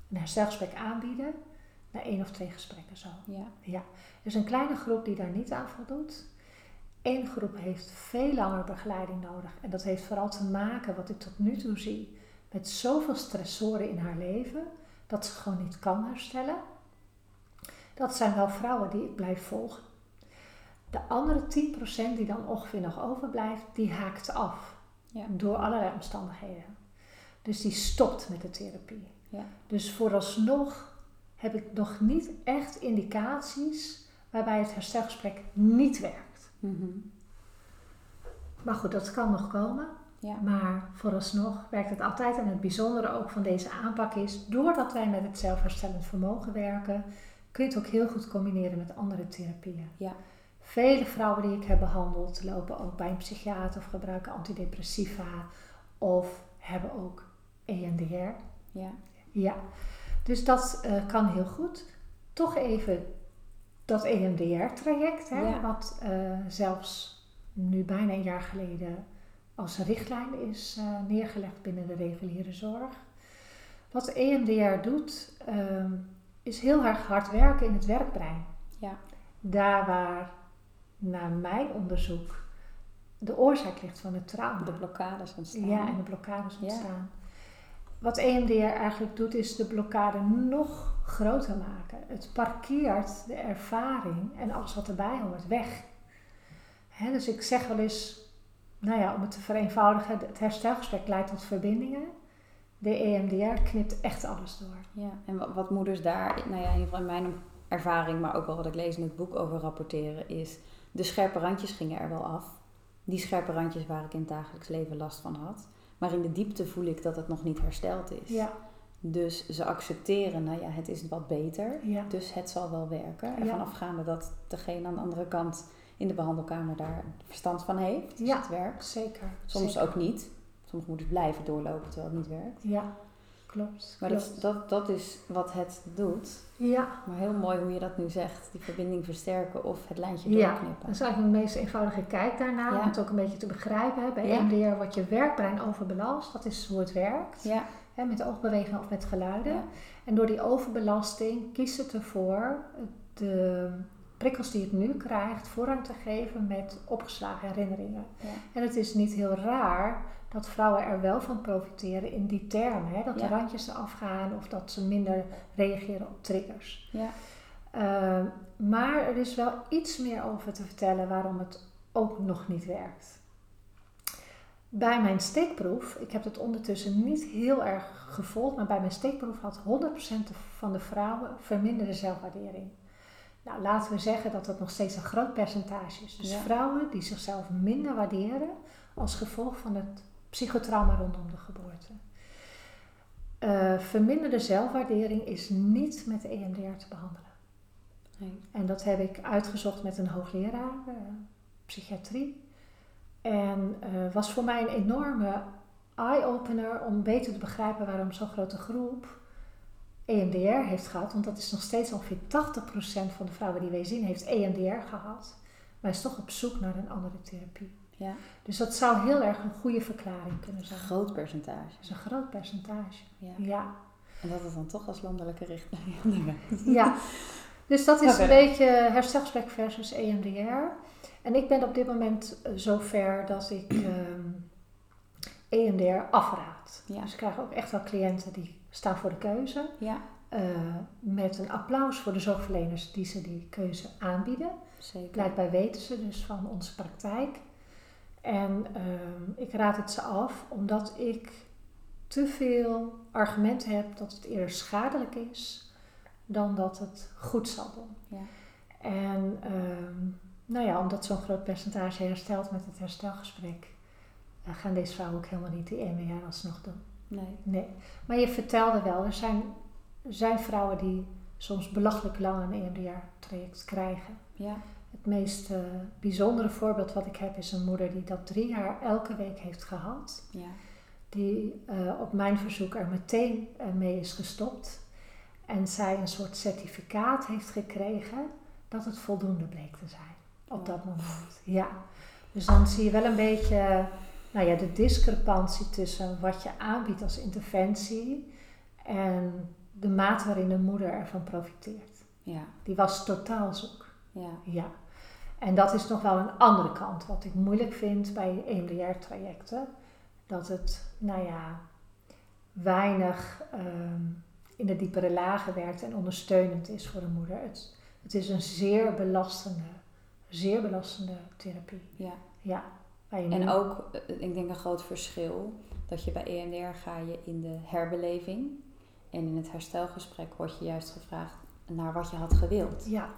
een herstelgesprek aanbieden, na één of twee gesprekken zo. Ja. Ja, er is een kleine groep die daar niet aan voldoet. Eén groep heeft veel langer begeleiding nodig. En dat heeft vooral te maken, wat ik tot nu toe zie, met zoveel stressoren in haar leven, dat ze gewoon niet kan herstellen. Dat zijn wel vrouwen die ik blijf volgen. De andere 10% die dan ongeveer nog overblijft, die haakt af. Ja. Door allerlei omstandigheden. Dus die stopt met de therapie. Ja. Dus vooralsnog heb ik nog niet echt indicaties waarbij het herstelgesprek niet werkt. Mhm. Maar goed, dat kan nog komen. Ja. Maar vooralsnog werkt het altijd. En het bijzondere ook van deze aanpak is, doordat wij met het zelfherstellend vermogen werken, kun je het ook heel goed combineren met andere therapieën. Ja. Vele vrouwen die ik heb behandeld lopen ook bij een psychiater of gebruiken antidepressiva of hebben ook EMDR. Ja. Ja, dus dat eh, kan heel goed. Toch even dat EMDR-traject, Ja. wat eh, zelfs nu bijna een jaar geleden als richtlijn is eh, neergelegd binnen de reguliere zorg. Wat EMDR doet, ehm, is heel erg hard werken in het werkbrein. Ja. Daar waar, naar mijn onderzoek, de oorzaak ligt van het trauma. De blokkades ontstaan. Ja, en de blokkades Ja. ontstaan. Wat EMDR eigenlijk doet, is de blokkade nog groter maken. Het parkeert de ervaring en alles wat erbij hoort weg. Dus ik zeg wel eens, nou ja, om het te vereenvoudigen, het herstelgesprek leidt tot verbindingen. De EMDR knipt echt alles door. Ja, en wa- wat moeders daar, nou ja, in ieder geval in mijn ervaring, maar ook wel wat ik lees in het boek over rapporteren, is de scherpe randjes gingen er wel af. Die scherpe randjes waar ik in het dagelijks leven last van had. Maar in de diepte voel ik dat het nog niet hersteld is. Ja, Dus ze accepteren, nou ja, het is wat beter. ja, Dus het zal wel werken. Ja. Ervan afgaande dat degene aan de andere kant in de behandelkamer daar verstand van heeft. Dus Ja. het werkt. zeker. Soms zeker. ook niet. Sommige moeders blijven doorlopen terwijl het niet werkt. Ja, klopt. Maar klopt. dat, dat, dat is wat het doet. Ja, Maar heel mooi hoe je dat nu zegt. Die verbinding versterken of het lijntje Ja, doorknippen. dat is eigenlijk de meest eenvoudige kijk daarna. Ja. Om het ook een beetje te begrijpen. Hè. Bij Ja. EMDR wordt je werkbrein overbelast. Dat is hoe het werkt. Ja, Hè, met oogbewegingen of met geluiden. Ja. En door die overbelasting kiest het ervoor de prikkels die het nu krijgt voorrang te geven met opgeslagen herinneringen. ja, En het is niet heel raar dat vrouwen er wel van profiteren in die termen. Hè? Dat Ja. de randjes eraf gaan of dat ze minder reageren op triggers. ja, Uh, maar er is wel iets meer over te vertellen waarom het ook nog niet werkt. Bij mijn steekproef, ik heb het ondertussen niet heel erg gevolgd, maar bij mijn steekproef had 100% van de vrouwen verminderde zelfwaardering. Nou, laten we zeggen dat dat nog steeds een groot percentage is. Dus Ja. vrouwen die zichzelf minder waarderen als gevolg van het psychotrauma rondom de geboorte. Uh, verminderde zelfwaardering is niet met de EMDR te behandelen. nee. En dat heb ik uitgezocht met een hoogleraar eh, psychiatrie. En eh, was voor mij een enorme eye-opener om beter te begrijpen waarom zo'n grote groep EMDR heeft gehad. Want dat is nog steeds ongeveer 80% van de vrouwen die wij zien heeft EMDR gehad. Maar is toch op zoek naar een andere therapie. Ja, Dus dat zou heel erg een goede verklaring kunnen zijn. groot percentage. Dat is een groot percentage. Ja. Ja. En dat het dan toch als landelijke richtlijn. [LAUGHS] Ja, dus dat is Ga een beetje herstelgesprek versus E EMDR. En ik ben op dit moment uh, zover dat ik um, EMDR afraad. Ja. Dus ik krijg ook echt wel cliënten die staan voor de keuze. Ja, Uh, met een applaus voor de zorgverleners die ze die keuze aanbieden. zeker. Blijkbaar weten ze dus van onze praktijk. En ehm, ik raad het ze af omdat ik te veel argumenten heb dat het eerder schadelijk is dan dat het goed zal doen. Ja. En ehm, nou ja, omdat zo'n groot percentage herstelt met het herstelgesprek, eh, gaan deze vrouwen ook helemaal niet die EMDR alsnog doen. Nee. Nee. Maar je vertelde wel, er zijn, er zijn vrouwen die soms belachelijk lang een EMDR-traject krijgen. Ja. Het meest eh, bijzondere voorbeeld wat ik heb is een moeder die dat drie jaar elke week heeft gehad. Ja. Die eh, op mijn verzoek er meteen eh, mee is gestopt. En zij een soort certificaat heeft gekregen dat het voldoende bleek te zijn op dat moment. Ja. Dus dan zie je wel een beetje nou ja, de discrepantie tussen wat je aanbiedt als interventie en de mate waarin de moeder ervan profiteert. Ja. Die was totaal zoek. Ja. Ja, en dat is nog wel een andere kant. Wat ik moeilijk vind bij EMDR-trajecten. Dat het, nou ja, weinig ehm, in de diepere lagen werkt en ondersteunend is voor de moeder. Het, het is een zeer belastende, zeer belastende therapie. ja. Ja, En ook, eh, ik denk een groot verschil, dat je bij EMDR ga je in de herbeleving. En in het herstelgesprek word je juist gevraagd naar wat je had gewild. Ja,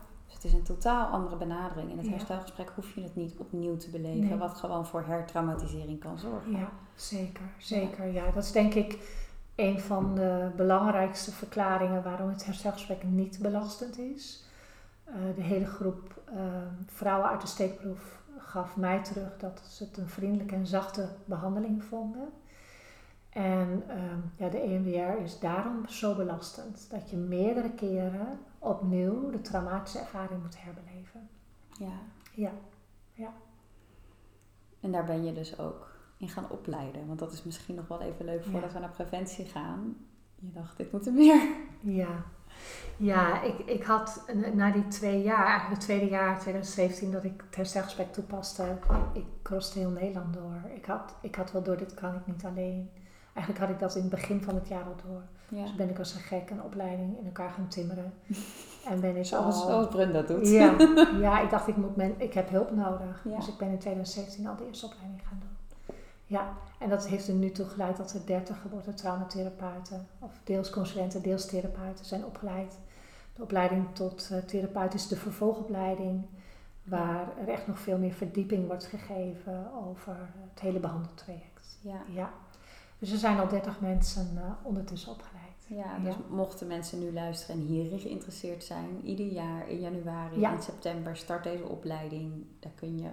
het is een totaal andere benadering. In het Ja. herstelgesprek hoef je het niet opnieuw te beleven, Nee. wat gewoon voor hertraumatisering kan zorgen. ja, zeker, zeker. Ja, dat is denk ik een van de belangrijkste verklaringen waarom het herstelgesprek niet belastend is. Eh, de hele groep eh, vrouwen uit de steekproef gaf mij terug dat ze het een vriendelijke en zachte behandeling vonden. En ehm, ja, de EMDR is daarom zo belastend dat je meerdere keren opnieuw de traumatische ervaring moet herbeleven. Ja. Ja, En daar ben je dus ook in gaan opleiden. Want dat is misschien nog wel even leuk voordat we naar preventie gaan. Je dacht, dit moet er meer. Ja, ja ik, ik had na die twee jaar, eigenlijk het tweede jaar, 2017, dat ik het herstelgesprek toepaste, ik crosste heel Nederland door. Ik had, ik had wel door, dit kan ik niet alleen. Eigenlijk had ik dat in het begin van het jaar al door. Ja. Dus ben ik als een gek een opleiding in elkaar gaan timmeren. [LAUGHS] En ben ik Zoals, al... zoals Brun dat doet. Ja, [LAUGHS] ja, ik dacht, ik, moet men, ik heb hulp nodig. Ja. Dus ik ben in 2017 al de eerste opleiding gaan doen. Ja, en dat heeft er nu toe geleid dat er 30 geboortetraumatherapeuten, of deels consulenten, deels therapeuten zijn opgeleid. De opleiding tot eh, therapeut is de vervolgopleiding, waar er echt nog veel meer verdieping wordt gegeven over het hele behandeltraject. Ja. Ja, dus er zijn al 30 mensen eh, ondertussen opgeleid. Ja, dus Ja. mochten mensen nu luisteren en hierin geïnteresseerd zijn, ieder jaar in januari Ja. en september start deze opleiding. Daar kun je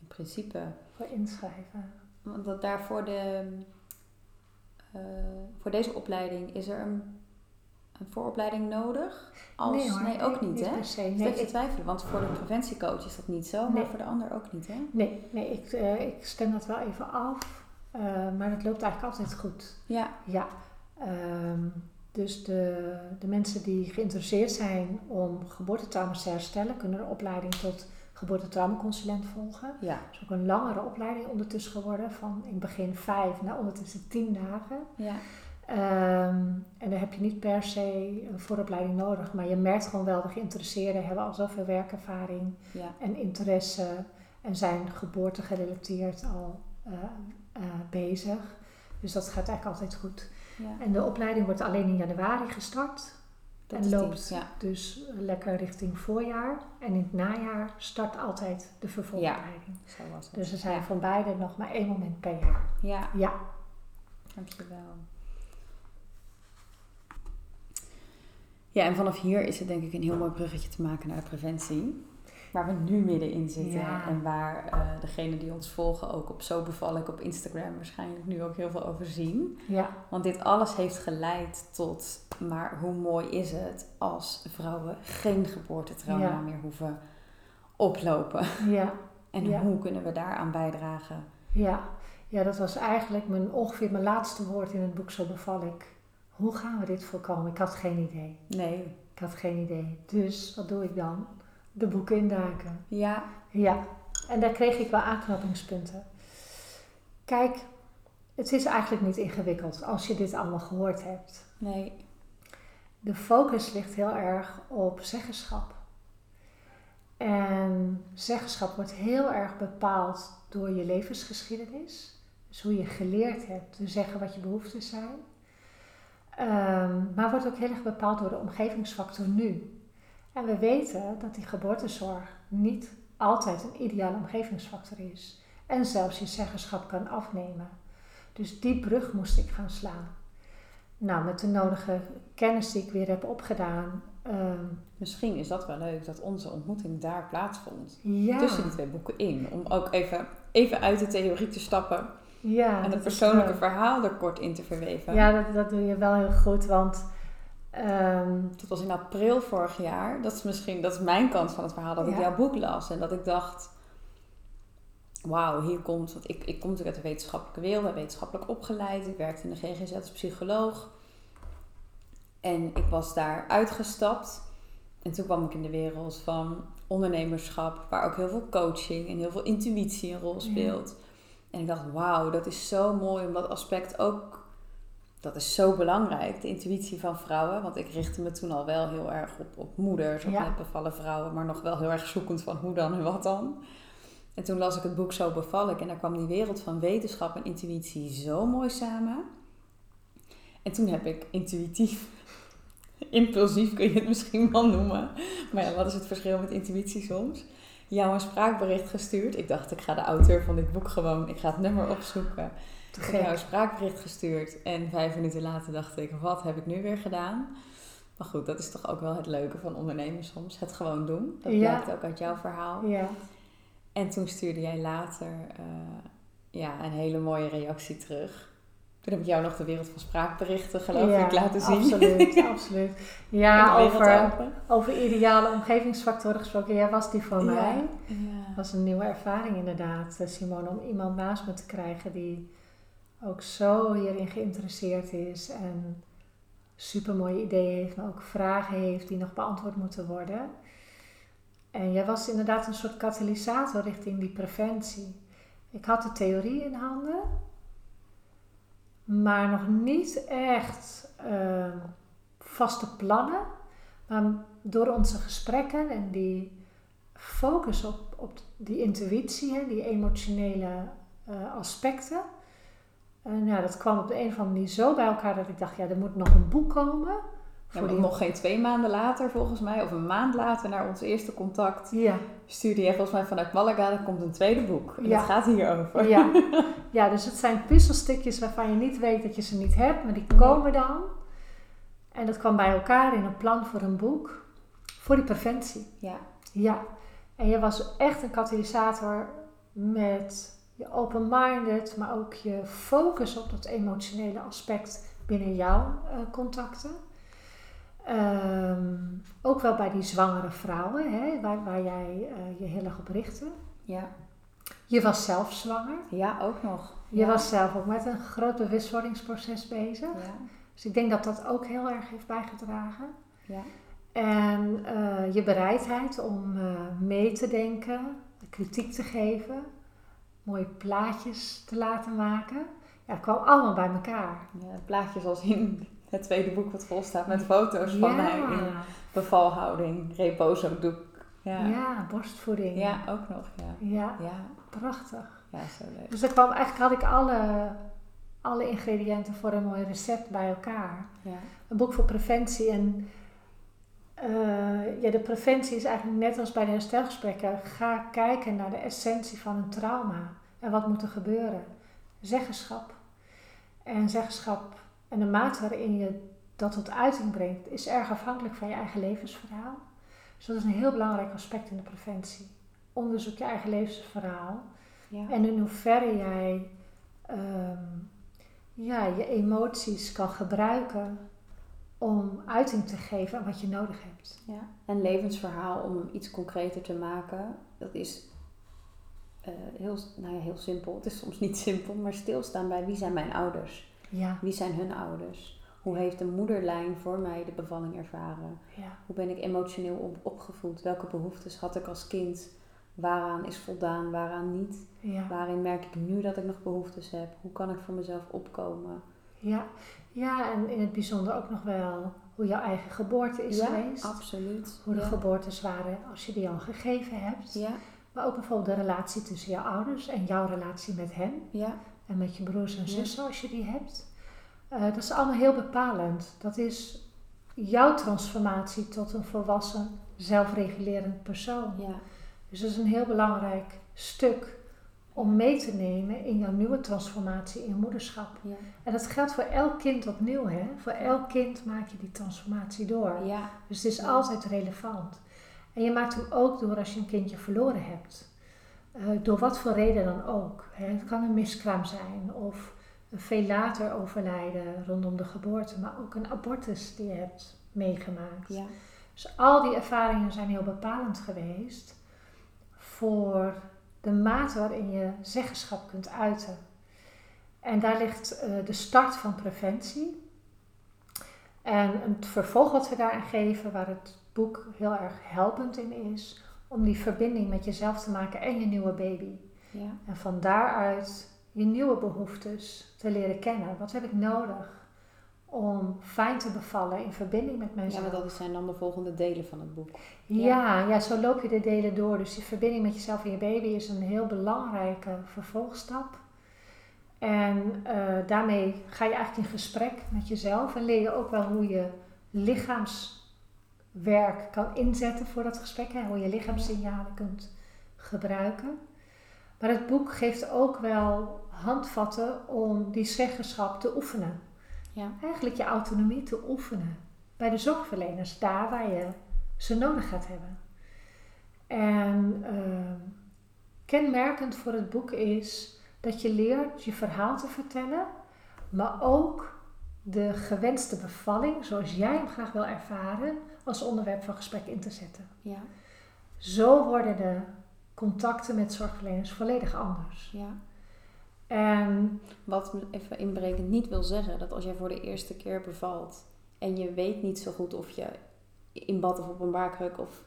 in principe, Voor inschrijven. want dat daar voor, de, eh, voor deze opleiding is er een, een vooropleiding nodig? Als, hoor, nee, ook niet, hè? per se. Nee, Nee, ik ik, twijfelen, want voor de preventiecoach is dat niet zo, maar Nee. voor de ander ook niet, hè? nee, nee ik, eh, ik stem dat wel even af, eh, maar het loopt eigenlijk altijd goed. Ja, Ja, ehm, dus de, de mensen die geïnteresseerd zijn om geboortetrauma's te herstellen, kunnen een opleiding tot geboortetraumaconsulent volgen. ja, Dat is ook een langere opleiding ondertussen geworden, van in het begin vijf naar ondertussen tien dagen. ja, Ehm, en daar heb je niet per se een vooropleiding nodig, maar je merkt gewoon wel, de geïnteresseerden hebben al zoveel werkervaring ja, en interesse en zijn geboorte gerelateerd al eh, eh, bezig. Dus dat gaat eigenlijk altijd goed. ja. En de opleiding wordt alleen in januari gestart. Dat en die, loopt ja. dus lekker richting voorjaar. En in het najaar start altijd de vervolgopleiding. Zo was het. Dus er zijn ja. van beide nog maar één moment per jaar. ja, Ja, Dankjewel. Ja, en vanaf hier is het denk ik een heel mooi bruggetje te maken naar preventie. Waar we nu middenin zitten. Ja. En waar eh degenen die ons volgen ook op Zo Beval ik op Instagram waarschijnlijk nu ook heel veel over zien. ja, Want dit alles heeft geleid tot, maar hoe mooi is het als vrouwen geen geboortetrauma Ja. meer hoeven oplopen. ja, En Ja. hoe kunnen we daaraan bijdragen? ja. Ja, dat was eigenlijk mijn, ongeveer mijn laatste woord in het boek Zo beval ik. Hoe gaan we dit voorkomen? Ik had geen idee. Nee, Ik had geen idee. Dus wat doe ik dan? De boeken induiken. ja, Ja, En daar kreeg ik wel aanknopingspunten. Kijk, het is eigenlijk niet ingewikkeld als je dit allemaal gehoord hebt. Nee. De focus ligt heel erg op zeggenschap. En zeggenschap wordt heel erg bepaald door je levensgeschiedenis. Dus hoe je geleerd hebt te zeggen wat je behoeften zijn. Um, maar wordt ook heel erg bepaald door de omgevingsfactor nu. En we weten dat die geboortezorg niet altijd een ideale omgevingsfactor is. En zelfs je zeggenschap kan afnemen. Dus die brug moest ik gaan slaan. Nou, met de nodige kennis die ik weer heb opgedaan. Ehm, Misschien is dat wel leuk dat onze ontmoeting daar plaatsvond. Ja. Tussen die twee boeken in. Om ook even, even uit de theorie te stappen. Ja, en het persoonlijke verhaal er kort in te verweven. Ja, dat, dat doe je wel heel goed. Want Um, dat was in april vorig jaar. Dat is misschien dat is mijn kant van het verhaal. Dat ik jouw boek las en dat ik dacht: Wauw, hier komt. Want ik, ik kom natuurlijk uit de wetenschappelijke wereld, ben wetenschappelijk opgeleid. Ik werkte in de GGZ als psycholoog. En ik was daar uitgestapt. En toen kwam ik in de wereld van ondernemerschap, waar ook heel veel coaching en heel veel intuïtie een rol speelt. En ik dacht: Wauw, dat is zo mooi om dat aspect ook dat is zo belangrijk, de intuïtie van vrouwen. Want ik richtte me toen al wel heel erg op, op moeders, op net bevallen vrouwen, maar nog wel heel erg zoekend van hoe dan en wat dan. En toen las ik het boek Zo beval ik en daar kwam die wereld van wetenschap en intuïtie zo mooi samen. En toen heb ik intuïtief, [LAUGHS] impulsief kun je het misschien wel noemen. Maar ja, wat is het verschil met intuïtie soms? Jou een spraakbericht gestuurd. Ik dacht, ik ga de auteur van dit boek gewoon, ik ga het nummer opzoeken. Toen heb ik jou een spraakbericht gestuurd. En vijf minuten later dacht ik, wat heb ik nu weer gedaan? Maar goed, dat is toch ook wel het leuke van ondernemen soms. Het gewoon doen. Dat blijkt ook uit jouw verhaal. Ja. En toen stuurde jij later uh, ja, een hele mooie reactie terug. Toen heb ik jou nog de wereld van spraakberichten, geloof ik, laten zien. Absoluut, [LAUGHS] absoluut. Ja, over, over ideale omgevingsfactoren gesproken. Jij was die voor mij. Dat was een nieuwe ervaring inderdaad, eh, Simone, om iemand naast me te krijgen die ook zo hierin geïnteresseerd is en super mooie ideeën heeft, maar ook vragen heeft die nog beantwoord moeten worden. En jij was inderdaad een soort katalysator richting die preventie. Ik had de theorie in handen, maar nog niet echt uh, vaste plannen. Maar door onze gesprekken en die focus op, op die intuïtie, die emotionele uh, aspecten, en ja, dat kwam op de een of andere manier zo bij elkaar dat ik dacht, ja, er moet nog een boek komen. Ja, die... nog geen twee maanden later volgens mij, of een maand later naar ons eerste contact, ja. stuurde jij volgens mij vanuit Malaga, er komt een tweede boek. En ja. dat gaat hierover. Ja. [LAUGHS] ja, dus het zijn puzzelstukjes waarvan je niet weet dat je ze niet hebt, maar die komen dan. En dat kwam bij elkaar in een plan voor een boek, voor die preventie. Ja. Ja. En je was echt een katalysator met je open-minded, maar ook je focus op dat emotionele aspect binnen jouw uh, contacten. Um, ook wel bij die zwangere vrouwen, hè, waar, waar jij uh, je heel erg op richtte. Ja. Je was zelf zwanger. Ja, ook nog. Je was zelf ook met een groot bewustwordingsproces bezig. Ja. Dus ik denk dat dat ook heel erg heeft bijgedragen. Ja. En uh, je bereidheid om mee te denken, kritiek te geven, mooie plaatjes te laten maken. Ja, het kwam allemaal bij elkaar. Ja, plaatjes als in het tweede boek wat vol staat met foto's van mij in bevalhouding, reposo-doek. Ja. ja, borstvoeding. Ja, ook nog. Ja, ja, ja. prachtig. Ja, zo leuk. Dus er kwam, eigenlijk had ik alle, alle ingrediënten voor een mooi recept bij elkaar. Ja. Een boek voor preventie en uh, ja, de preventie is eigenlijk net als bij de herstelgesprekken. Ga kijken naar de essentie van een trauma. En wat moet er gebeuren? Zeggenschap. En zeggenschap en de mate waarin je dat tot uiting brengt, is erg afhankelijk van je eigen levensverhaal. Dus dat is een heel belangrijk aspect in de preventie. Onderzoek je eigen levensverhaal. Ja. En in hoeverre jij um, ja, je emoties kan gebruiken om uiting te geven aan wat je nodig hebt. Ja. Een levensverhaal om iets concreter te maken, dat is uh, heel, nou ja, heel simpel. Het is soms niet [LAUGHS] simpel, maar stilstaan bij wie zijn mijn ouders? Ja. Wie zijn hun ouders? Hoe heeft de moederlijn voor mij de bevalling ervaren? Ja. Hoe ben ik emotioneel op, opgevoed? Welke behoeftes had ik als kind? Waaraan is voldaan, waaraan niet? Ja. Waarin merk ik nu dat ik nog behoeftes heb? Hoe kan ik voor mezelf opkomen? Ja. ja, en in het bijzonder ook nog wel hoe jouw eigen geboorte is ja, geweest. absoluut. Hoe de ja. geboortes waren als je die al gegeven hebt. Ja, Maar ook bijvoorbeeld de relatie tussen jouw ouders en jouw relatie met hen. ja, En met je broers en Ja. zussen als je die hebt. Eh, dat is allemaal heel bepalend. Dat is jouw transformatie tot een volwassen, zelfregulerend persoon. ja, Dus dat is een heel belangrijk stuk om mee te nemen in jouw nieuwe transformatie in moederschap. ja. En dat geldt voor elk kind opnieuw. Hè? Voor elk kind maak je die transformatie door. ja. Dus het is altijd relevant. En je maakt hem ook door als je een kindje verloren hebt. Eh, door wat voor reden dan ook. Hè. Het kan een miskraam zijn of een veel later overlijden rondom de geboorte, maar ook een abortus die je hebt meegemaakt. ja. Dus al die ervaringen zijn heel bepalend geweest voor de mate waarin je zeggenschap kunt uiten. En daar ligt eh, de start van preventie. En het vervolg wat we daarin geven, waar het boek heel erg helpend in is, om die verbinding met jezelf te maken en je nieuwe baby. ja. En van daaruit je nieuwe behoeftes te leren kennen. Wat heb ik nodig om fijn te bevallen in verbinding met Ja, mezelf? maar dat zijn dan de volgende delen van het boek. Ja, ja, zo loop je de delen door. Dus die verbinding met jezelf en je baby is een heel belangrijke vervolgstap. En eh, daarmee ga je eigenlijk in gesprek met jezelf en leer je ook wel hoe je lichaamswerk kan inzetten voor dat gesprek. Hè? Hoe je lichaamssignalen kunt gebruiken. Maar het boek geeft ook wel handvatten om die zeggenschap te oefenen. Ja, Eigenlijk je autonomie te oefenen bij de zorgverleners, daar waar je ze nodig gaat hebben. En ehm, kenmerkend voor het boek is dat je leert je verhaal te vertellen, maar ook de gewenste bevalling, zoals jij hem graag wil ervaren, als onderwerp van gesprek in te zetten. ja, Zo worden de contacten met zorgverleners volledig anders. ja. En Wat even inbrekend niet wil zeggen dat als jij voor de eerste keer bevalt en je weet niet zo goed of je in bad of op een baarkruk of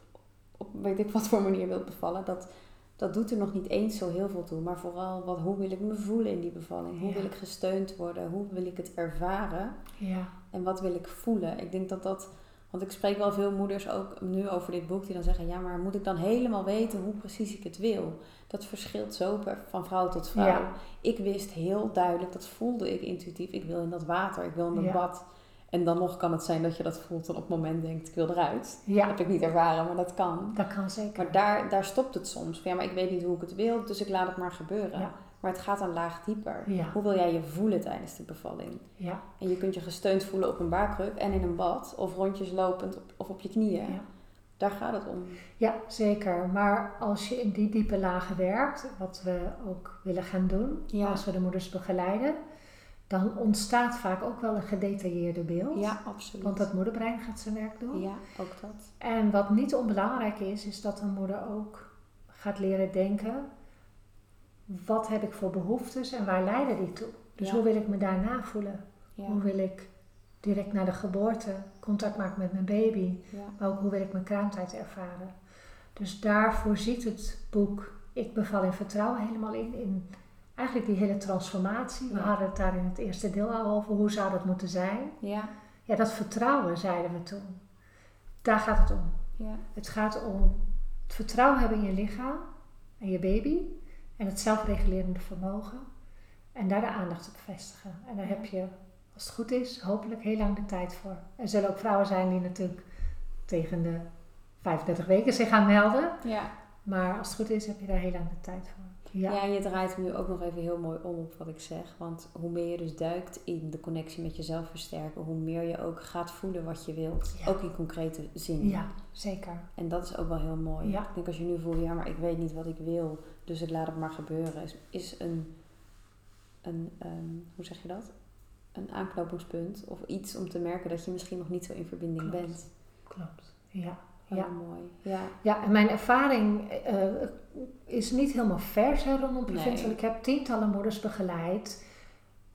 op weet ik wat voor manier wilt bevallen, dat, dat doet er nog niet eens zo heel veel toe. Maar vooral wat, hoe wil ik me voelen in die bevalling? Hoe Ja. wil ik gesteund worden? Hoe wil ik het ervaren? ja, En wat wil ik voelen? Ik denk dat dat. Want ik spreek wel veel moeders ook nu over dit boek die dan zeggen: ja, maar moet ik dan helemaal weten hoe precies ik het wil? Dat verschilt zo per, van vrouw tot vrouw. Ja. Ik wist heel duidelijk, dat voelde ik intuïtief. Ik wil in dat water, ik wil in dat Ja. bad. En dan nog kan het zijn dat je dat voelt en op het moment denkt: ik wil eruit. Dat heb ik niet ervaren, maar dat kan. dat kan zeker. Maar daar, daar stopt het soms. Ja, maar ik weet niet hoe ik het wil, dus ik laat het maar gebeuren. Ja. Maar het gaat een laag dieper. Ja. Hoe wil jij je voelen tijdens de bevalling? Ja, En je kunt je gesteund voelen op een baarkruk en in een bad. Of rondjes lopend op, of op je knieën. ja. Daar gaat het om. Ja, zeker. Maar als je in die diepe lagen werkt, wat we ook willen gaan doen als we de moeders begeleiden, dan ontstaat vaak ook wel een gedetailleerde beeld. Ja, absoluut. Want dat moederbrein gaat zijn werk doen. Ja, ook dat. En wat niet onbelangrijk is, is dat een moeder ook gaat leren denken: wat heb ik voor behoeftes en waar leiden die toe? Dus Ja. hoe wil ik me daarna voelen? Ja. Hoe wil ik direct na de geboorte contact maken met mijn baby? Ja. Maar ook hoe wil ik mijn kraamtijd ervaren. Dus daarvoor ziet het boek Ik beval in vertrouwen helemaal in. In eigenlijk die hele transformatie. We hadden het daar in het eerste deel al over. Hoe zou dat moeten zijn? Ja. Ja, dat vertrouwen zeiden we toen. Daar gaat het om. Ja. Het gaat om het vertrouwen hebben in je lichaam en je baby. En het zelfregulerende vermogen. En daar de aandacht op vestigen. En daar heb je, als het goed is, hopelijk heel lang de tijd voor. Er zullen ook vrouwen zijn die natuurlijk tegen de 35 weken zich gaan melden. Ja. Maar als het goed is, heb je daar heel lang de tijd voor. Ja. Je draait nu ook nog even heel mooi om op wat ik zeg. Want hoe meer je dus duikt in de connectie met jezelf versterken, hoe meer je ook gaat voelen wat je wilt. Ja. Ook in concrete zin. ja zeker. En dat is ook wel heel mooi. Ja. Ik denk als je nu voelt, ja, maar ik weet niet wat ik wil, dus ik laat het maar gebeuren, is, is een, een ehm, hoe zeg je dat? Een aanknopingspunt of iets om te merken dat je misschien nog niet zo in verbinding Klopt. bent. Klopt. Ja. Ja. mooi. Ja. Ja, en mijn ervaring eh, is niet helemaal vers hè, rondom preventie. Nee. Want ik heb tientallen moeders begeleid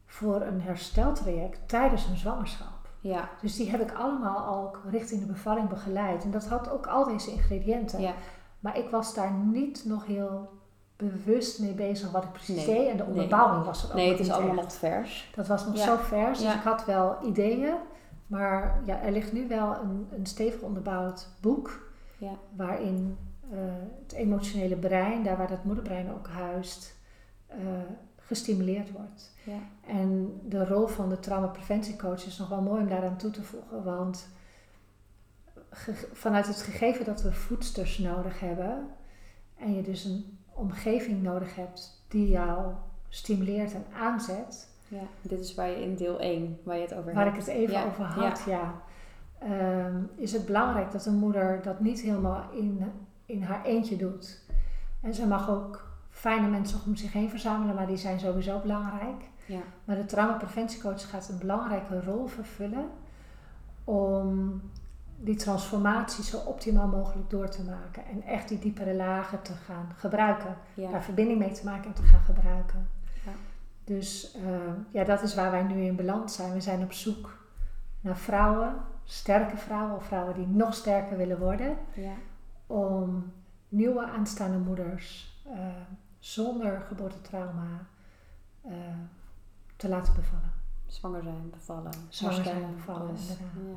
voor een hersteltraject tijdens hun zwangerschap. Ja. Dus die heb ik allemaal ook richting de bevalling begeleid. En dat had ook al deze ingrediënten. Ja. Maar ik was daar niet nog heel bewust mee bezig wat ik precies Nee, deed. En de nee. onderbouwing was er ook Nee, het is allemaal nog vers. Dat was nog Ja. zo vers, dus Ja. ik had wel ideeën. Maar ja, er ligt nu wel een, een stevig onderbouwd boek Ja. waarin eh, het emotionele brein, daar waar het moederbrein ook huist, eh, gestimuleerd wordt. Ja. En de rol van de traumapreventiecoach is nog wel mooi om daaraan toe te voegen, want vanuit het gegeven dat we voedsters nodig hebben en je dus een omgeving nodig hebt die jou stimuleert en aanzet, Ja. Dit is waar je in deel 1, waar je het over waar ik hebt. het even Ja, over had, ja. Ehm, is het belangrijk dat een moeder dat niet helemaal in, in haar eentje doet. En ze mag ook fijne mensen om zich heen verzamelen, maar die zijn sowieso belangrijk. Ja. Maar de traumapreventiecoach gaat een belangrijke rol vervullen om die transformatie zo optimaal mogelijk door te maken. En echt die diepere lagen te gaan gebruiken. Ja. Daar verbinding mee te maken en te gaan gebruiken. Dus eh, ja, dat is waar wij nu in beland zijn. We zijn op zoek naar vrouwen, sterke vrouwen of vrouwen die nog sterker willen worden. ja. Om nieuwe aanstaande moeders eh, zonder geboortetrauma eh, te laten bevallen. Zwanger zijn, bevallen. Zwanger zijn, bevallen,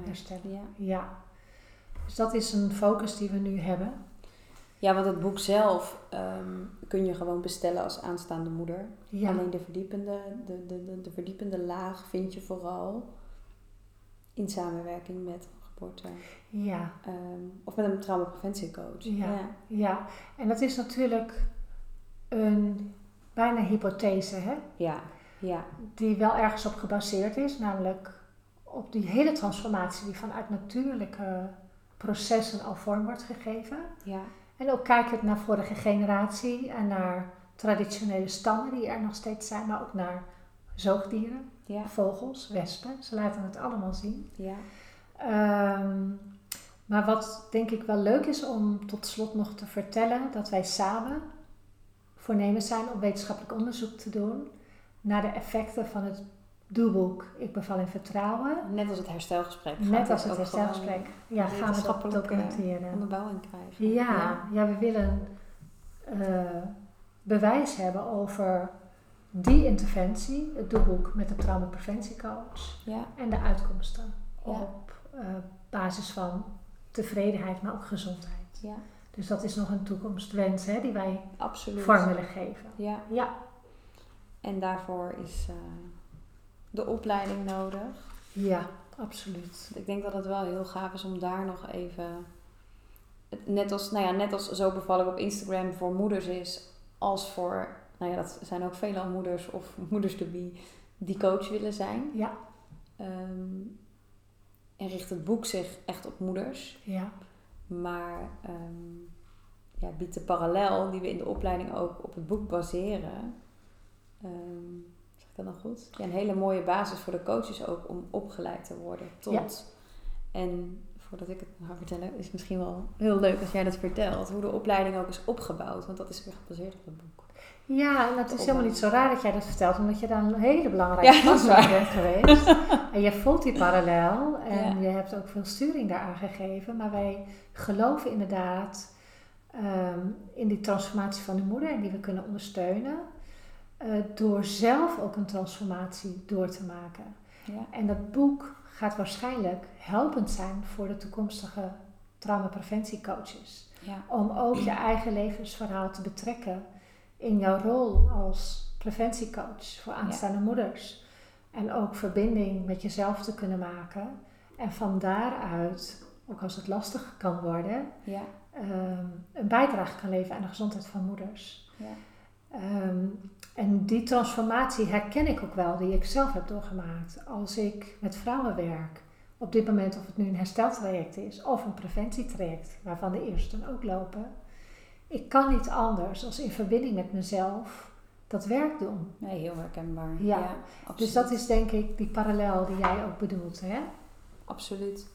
herstellen. Ja. Ja. Dus dat is een focus die we nu hebben. Ja, want het boek zelf ehm, kun je gewoon bestellen als aanstaande moeder. Ja, Alleen de verdiepende, de, de, de, de verdiepende laag vind je vooral in samenwerking met een geboorte ja, ehm, of met een traumapreventiecoach. Ja. ja. En dat is natuurlijk een bijna hypothese, hè? ja, ja, die wel ergens op gebaseerd is, namelijk op die hele transformatie die vanuit natuurlijke processen al vorm wordt gegeven. ja, En ook kijkend naar vorige generatie en naar traditionele stammen die er nog steeds zijn, maar ook naar zoogdieren, ja, vogels, wespen. Ze laten het allemaal zien. ja, Ehm, maar wat denk ik wel leuk is om tot slot nog te vertellen, dat wij samen voornemens zijn om wetenschappelijk onderzoek te doen naar de effecten van het doelboek Ik beval in vertrouwen. Net als het herstelgesprek. Net als het herstelgesprek. Ja, gaan we dat documenteren. Onderbouwing krijgen. Ja, ja, we willen eh, bewijs hebben over die interventie, het doelboek met de traumapreventiecoach Ja, en de uitkomsten Ja. op eh, basis van tevredenheid, maar ook gezondheid. ja, Dus dat is nog een toekomstwens hè, die wij absoluut. vorm willen geven. Ja, Ja, en daarvoor is eh, de opleiding nodig. ja, absoluut. Ik denk dat het wel heel gaaf is om daar nog even. Net als, nou ja, net als zo bevallig op Instagram voor moeders is, als voor, nou ja, dat zijn ook veelal moeders of [LAUGHS] moeders to be die coach willen zijn. Ja, Ehm, en richt het boek zich echt op moeders. ja, Maar ehm, ja, biedt de parallel die we in de opleiding ook op het boek baseren. ehm, zeg ik dat dan goed? Ja, een hele mooie basis voor de coaches ook om opgeleid te worden tot. En voordat ik het ga vertellen, is het misschien wel heel leuk als jij dat vertelt. Hoe de opleiding ook is opgebouwd. Want dat is weer gebaseerd op het boek. Ja, en het is helemaal niet zo raar dat jij dat vertelt, omdat je daar een hele belangrijke Ja, dat bent geweest. [LAUGHS] en je voelt die parallel en Ja. je hebt ook veel sturing daaraan gegeven. Maar wij geloven inderdaad ehm, in die transformatie van de moeder en die we kunnen ondersteunen. Eh, door zelf ook een transformatie door te maken. Ja, En dat boek gaat waarschijnlijk helpend zijn voor de toekomstige traumapreventiecoaches. ja, Om ook je eigen levensverhaal te betrekken in jouw rol als preventiecoach voor aanstaande moeders. En ook verbinding met jezelf te kunnen maken. En van daaruit, ook als het lastig kan worden, ja, ehm, een bijdrage kan leveren aan de gezondheid van moeders. ja. Ehm, en die transformatie herken ik ook wel, die ik zelf heb doorgemaakt. Als ik met vrouwen werk, op dit moment of het nu een hersteltraject is of een preventietraject, waarvan de eerste dan ook lopen. Ik kan niet anders als in verbinding met mezelf dat werk doen. Nee, heel herkenbaar. Ja. absoluut. Dus dat is denk ik die parallel die jij ook bedoelt. Hè? Absoluut.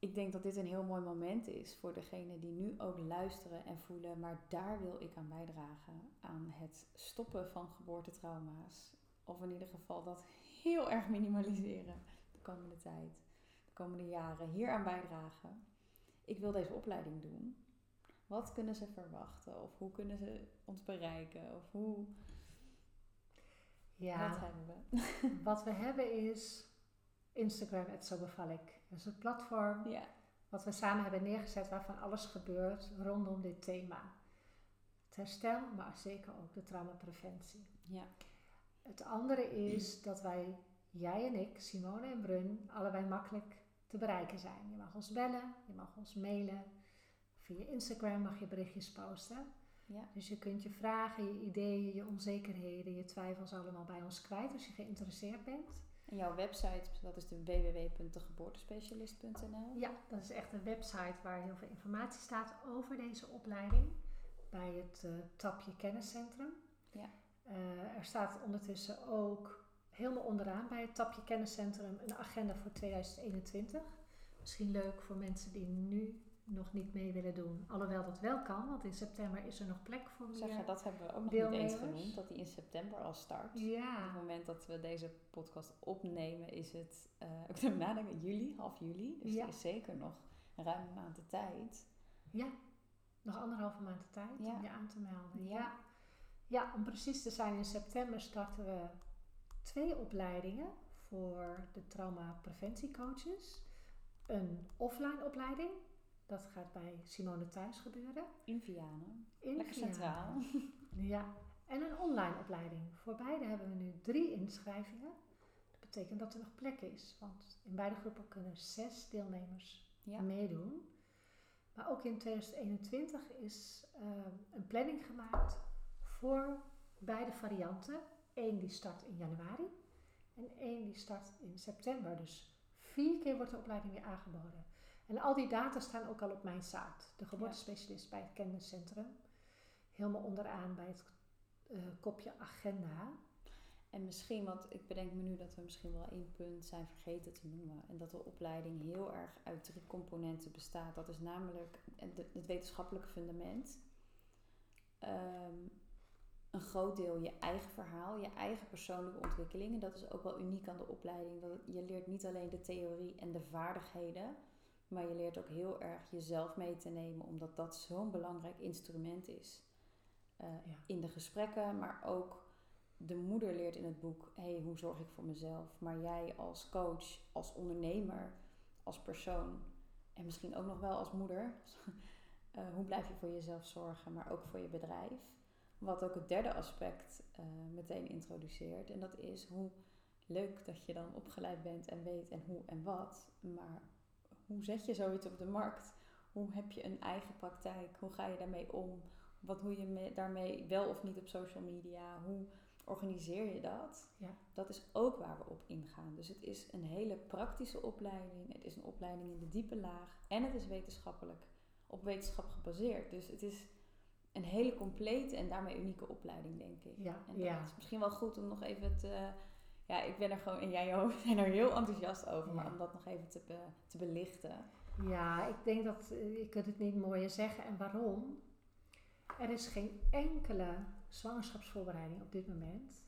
Ik denk dat dit een heel mooi moment is voor degenen die nu ook luisteren en voelen, maar daar wil ik aan bijdragen. Aan het stoppen van geboortetrauma's. Of in ieder geval dat heel erg minimaliseren de komende tijd, de komende jaren. Hier aan bijdragen. ik wil deze opleiding doen. Wat kunnen ze verwachten? Of hoe kunnen ze ons bereiken? Of hoe... Ja, Wat hebben we? wat we hebben is Instagram, het zo beval ik. Dat is een platform Ja. wat we samen hebben neergezet waarvan alles gebeurt rondom dit thema. Het herstel, maar zeker ook de traumapreventie. Ja. Het andere is dat wij, jij en ik, Simone en Brun, allebei makkelijk te bereiken zijn. Je mag ons bellen, je mag ons mailen. Via Instagram mag je berichtjes posten. Ja. Dus je kunt je vragen, je ideeën, je onzekerheden, je twijfels allemaal bij ons kwijt als je geïnteresseerd bent. En jouw website, dat is de www.degeboortespecialist.nl. Ja, dat is echt een website waar heel veel informatie staat over deze opleiding. Bij het eh, tapje kenniscentrum. Ja. Eh, er staat ondertussen ook helemaal onderaan bij het tapje kenniscentrum een agenda voor 2021. Misschien leuk voor mensen die nu nog niet mee willen doen. Alhoewel dat wel kan, want in september is er nog plek voor meer. Zeggen, dat hebben we ook nog niet eens deelnemers. genoemd, dat die in september al start. Op het Ja, moment dat we deze podcast opnemen is het, eh ik moet nadenken, juli, half juli. Dus Ja. er is zeker nog ruim een maand de tijd. ja, nog anderhalve maand de tijd Ja. om je aan te melden. Ja. Ja. ja, om precies te zijn, in september starten we twee opleidingen voor de traumapreventiecoaches. Een offline opleiding, dat gaat bij Simone thuis gebeuren. In Vianen. In Lekker Vianen. centraal. [LAUGHS] Ja, en een online opleiding. Voor beide hebben we nu drie inschrijvingen. Dat betekent dat er nog plek is, want in beide groepen kunnen zes deelnemers Ja. meedoen. Maar ook in 2021 is eh, een planning gemaakt voor beide varianten. Eén die start in januari en één die start in september. Dus vier keer wordt de opleiding weer aangeboden. En al die data staan ook al op mijn site. De geboortespecialist bij het kenniscentrum. Helemaal onderaan bij het eh, kopje agenda. En misschien, want ik bedenk me nu dat we misschien wel één punt zijn vergeten te noemen. En dat de opleiding heel erg uit drie componenten bestaat. Dat is namelijk het, wetenschappelijke fundament. Ehm, een groot deel je eigen verhaal, je eigen persoonlijke ontwikkeling. En dat is ook wel uniek aan de opleiding. Dat je leert niet alleen de theorie en de vaardigheden. Maar je leert ook heel erg jezelf mee te nemen. Omdat dat zo'n belangrijk instrument is. eh, Ja. In de gesprekken, maar ook de moeder leert in het boek: hey, hoe zorg ik voor mezelf? Maar jij als coach, als ondernemer, als persoon en misschien ook nog wel als moeder, [LAUGHS] eh, hoe blijf je voor jezelf zorgen, maar ook voor je bedrijf? Wat ook het derde aspect eh, meteen introduceert. En dat is hoe leuk dat je dan opgeleid bent en weet en hoe en wat. Maar hoe zet je zoiets op de markt? Hoe heb je een eigen praktijk? Hoe ga je daarmee om? Wat hoe je me- daarmee wel of niet op social media? Hoe organiseer je dat? Ja. Dat is ook waar we op ingaan. Dus het is een hele praktische opleiding. Het is een opleiding in de diepe laag. En het is wetenschappelijk, op wetenschap gebaseerd. Dus het is een hele complete en daarmee unieke opleiding, denk ik. Ja, En dat ja. is misschien wel goed om nog even te... Ja, ik ben er gewoon, en jij ook, zijn er heel enthousiast over. Maar om dat nog even te, be- te belichten. Ja, ik denk dat eh, je kunt het niet mooier zeggen. En waarom? Er is geen enkele zwangerschapsvoorbereiding op dit moment,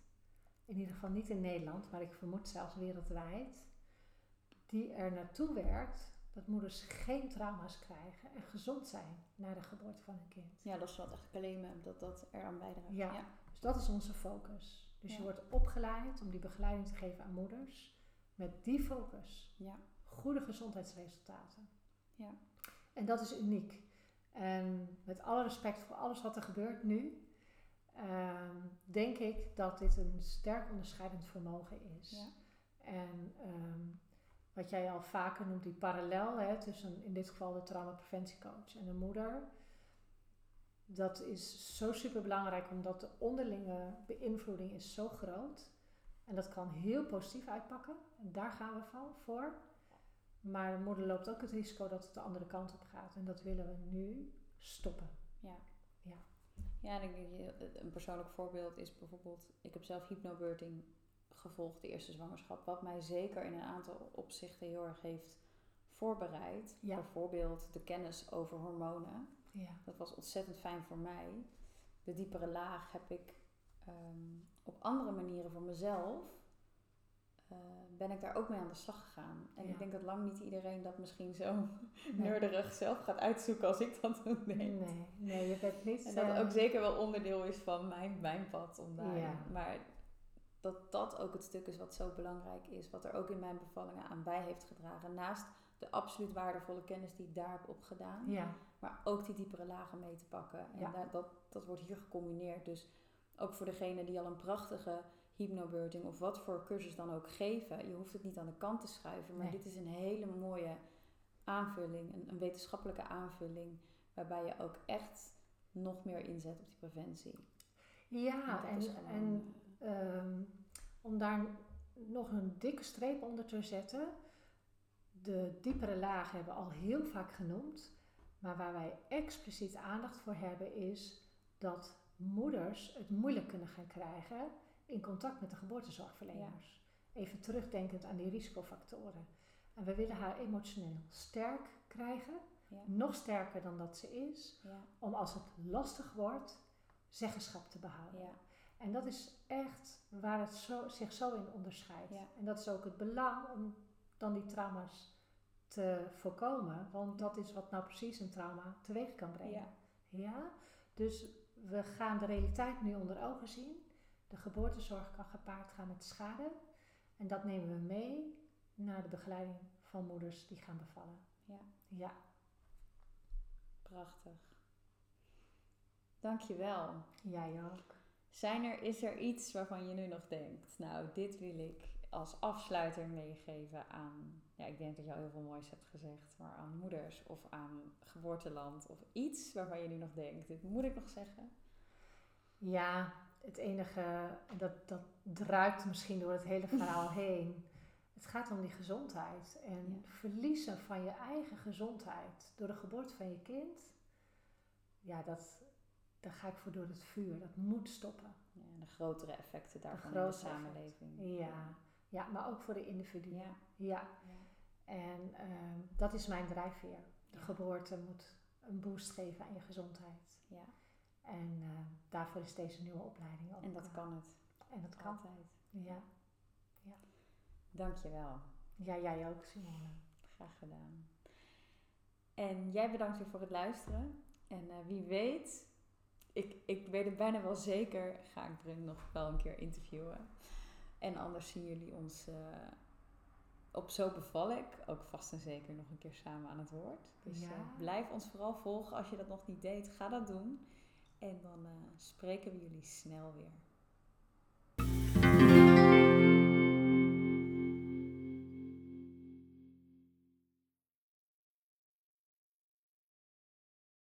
in ieder geval niet in Nederland, maar ik vermoed zelfs wereldwijd, die er naartoe werkt dat moeders geen trauma's krijgen en gezond zijn na de geboorte van hun kind. Ja, dat is wat echt claimen dat dat eraan bijdraagt. Ja. ja. Dus dat is onze focus. Dus je wordt opgeleid om die begeleiding te geven aan moeders met die focus. Ja. Goede gezondheidsresultaten. Ja. En dat is uniek. En met alle respect voor alles wat er gebeurt nu, ehm, denk ik dat dit een sterk onderscheidend vermogen is. Ja. En ehm, wat jij al vaker noemt, die parallel hè, tussen in dit geval de traumapreventiecoach en de moeder. Dat is zo super belangrijk omdat de onderlinge beïnvloeding is zo groot. En dat kan heel positief uitpakken. En daar gaan we van voor. Maar de moeder loopt ook het risico dat het de andere kant op gaat. En dat willen we nu stoppen. Ja. Ja. Ja, en ik denk, je- een persoonlijk voorbeeld is bijvoorbeeld... Ik heb zelf hypnobirthing gevolgd, de eerste zwangerschap. Wat mij zeker in een aantal opzichten heel erg heeft voorbereid. Ja. Bijvoorbeeld de kennis over hormonen. Ja. Dat was ontzettend fijn voor mij. De diepere laag heb ik ehm, op andere manieren voor mezelf eh, ben ik daar ook mee aan de slag gegaan. En Ja. ik denk dat lang niet iedereen dat misschien zo Nee. nerderig zelf gaat uitzoeken als ik dat [LAUGHS] doe. Nee. Nee, nee, je bent niet... En dat eh, ook zeker wel onderdeel is van mijn, mijn pad om daar. Ja. Maar dat dat ook het stuk is wat zo belangrijk is. Wat er ook in mijn bevallingen aan bij heeft gedragen. Naast de absoluut waardevolle kennis die ik daar heb opgedaan. Ja, Maar ook die diepere lagen mee te pakken. En Ja. dat, dat, dat wordt hier gecombineerd. Dus ook voor degene die al een prachtige hypnobirthing of wat voor cursus dan ook geven. Je hoeft het niet aan de kant te schuiven. Maar Nee. dit is een hele mooie aanvulling. Een, een wetenschappelijke aanvulling. Waarbij je ook echt nog meer inzet op die preventie. ja en ehm, om daar nog een dikke streep onder te zetten. De diepere lagen hebben we al heel vaak genoemd. Maar waar wij expliciet aandacht voor hebben is dat moeders het moeilijk kunnen gaan krijgen in contact met de geboortezorgverleners. Even terugdenkend aan die risicofactoren. En we willen haar emotioneel sterk krijgen, ja, nog sterker dan dat ze is, ja, om als het lastig wordt, zeggenschap te behouden. ja, En dat is echt waar het zo, zich zo in onderscheidt. En dat is ook het belang om dan die trauma's te voorkomen. Want dat is wat nou precies een trauma teweeg kan brengen. ja. Ja? Dus we gaan de realiteit nu onder ogen zien. De geboortezorg kan gepaard gaan met schade. En dat nemen we mee naar de begeleiding van moeders die gaan bevallen. ja. Ja, Prachtig. Dankjewel. jij ook. Zijn er, is er iets waarvan je nu nog denkt, nou, dit wil ik als afsluiter meegeven aan, ja, ik denk dat je al heel veel moois hebt gezegd, maar aan moeders of aan geboorteland of iets waarvan je nu nog denkt, dit moet ik nog zeggen? Ja, het enige, en dat, dat druipt misschien door het hele verhaal [LAUGHS] heen. Het gaat om die gezondheid. En Ja. verliezen van je eigen gezondheid door de geboorte van je kind. Ja, dat, daar ga ik voor door het vuur. Dat moet stoppen. Ja, en de grotere effecten daarvan in grotere de samenleving. Ja, ja maar ook voor de individu. Ja. Ja. En ehm, dat is mijn drijfveer. De Ja. geboorte moet een boost geven aan je gezondheid. ja. En eh, daarvoor is deze nieuwe opleiding ook. En dat eh, kan het. En dat kan. Altijd. Ja. Dankjewel. ja, jij ook, Simone. Graag gedaan. En jij bedankt weer voor het luisteren. En eh, wie weet, ik, ik weet het bijna wel zeker, ga ik Brun nog wel een keer interviewen. En anders zien jullie ons eh, op Zo Beval ik ook vast en zeker nog een keer samen aan het woord. Dus Ja. eh, blijf ons vooral volgen. Als je dat nog niet deed, ga dat doen. En dan eh, spreken we jullie snel weer.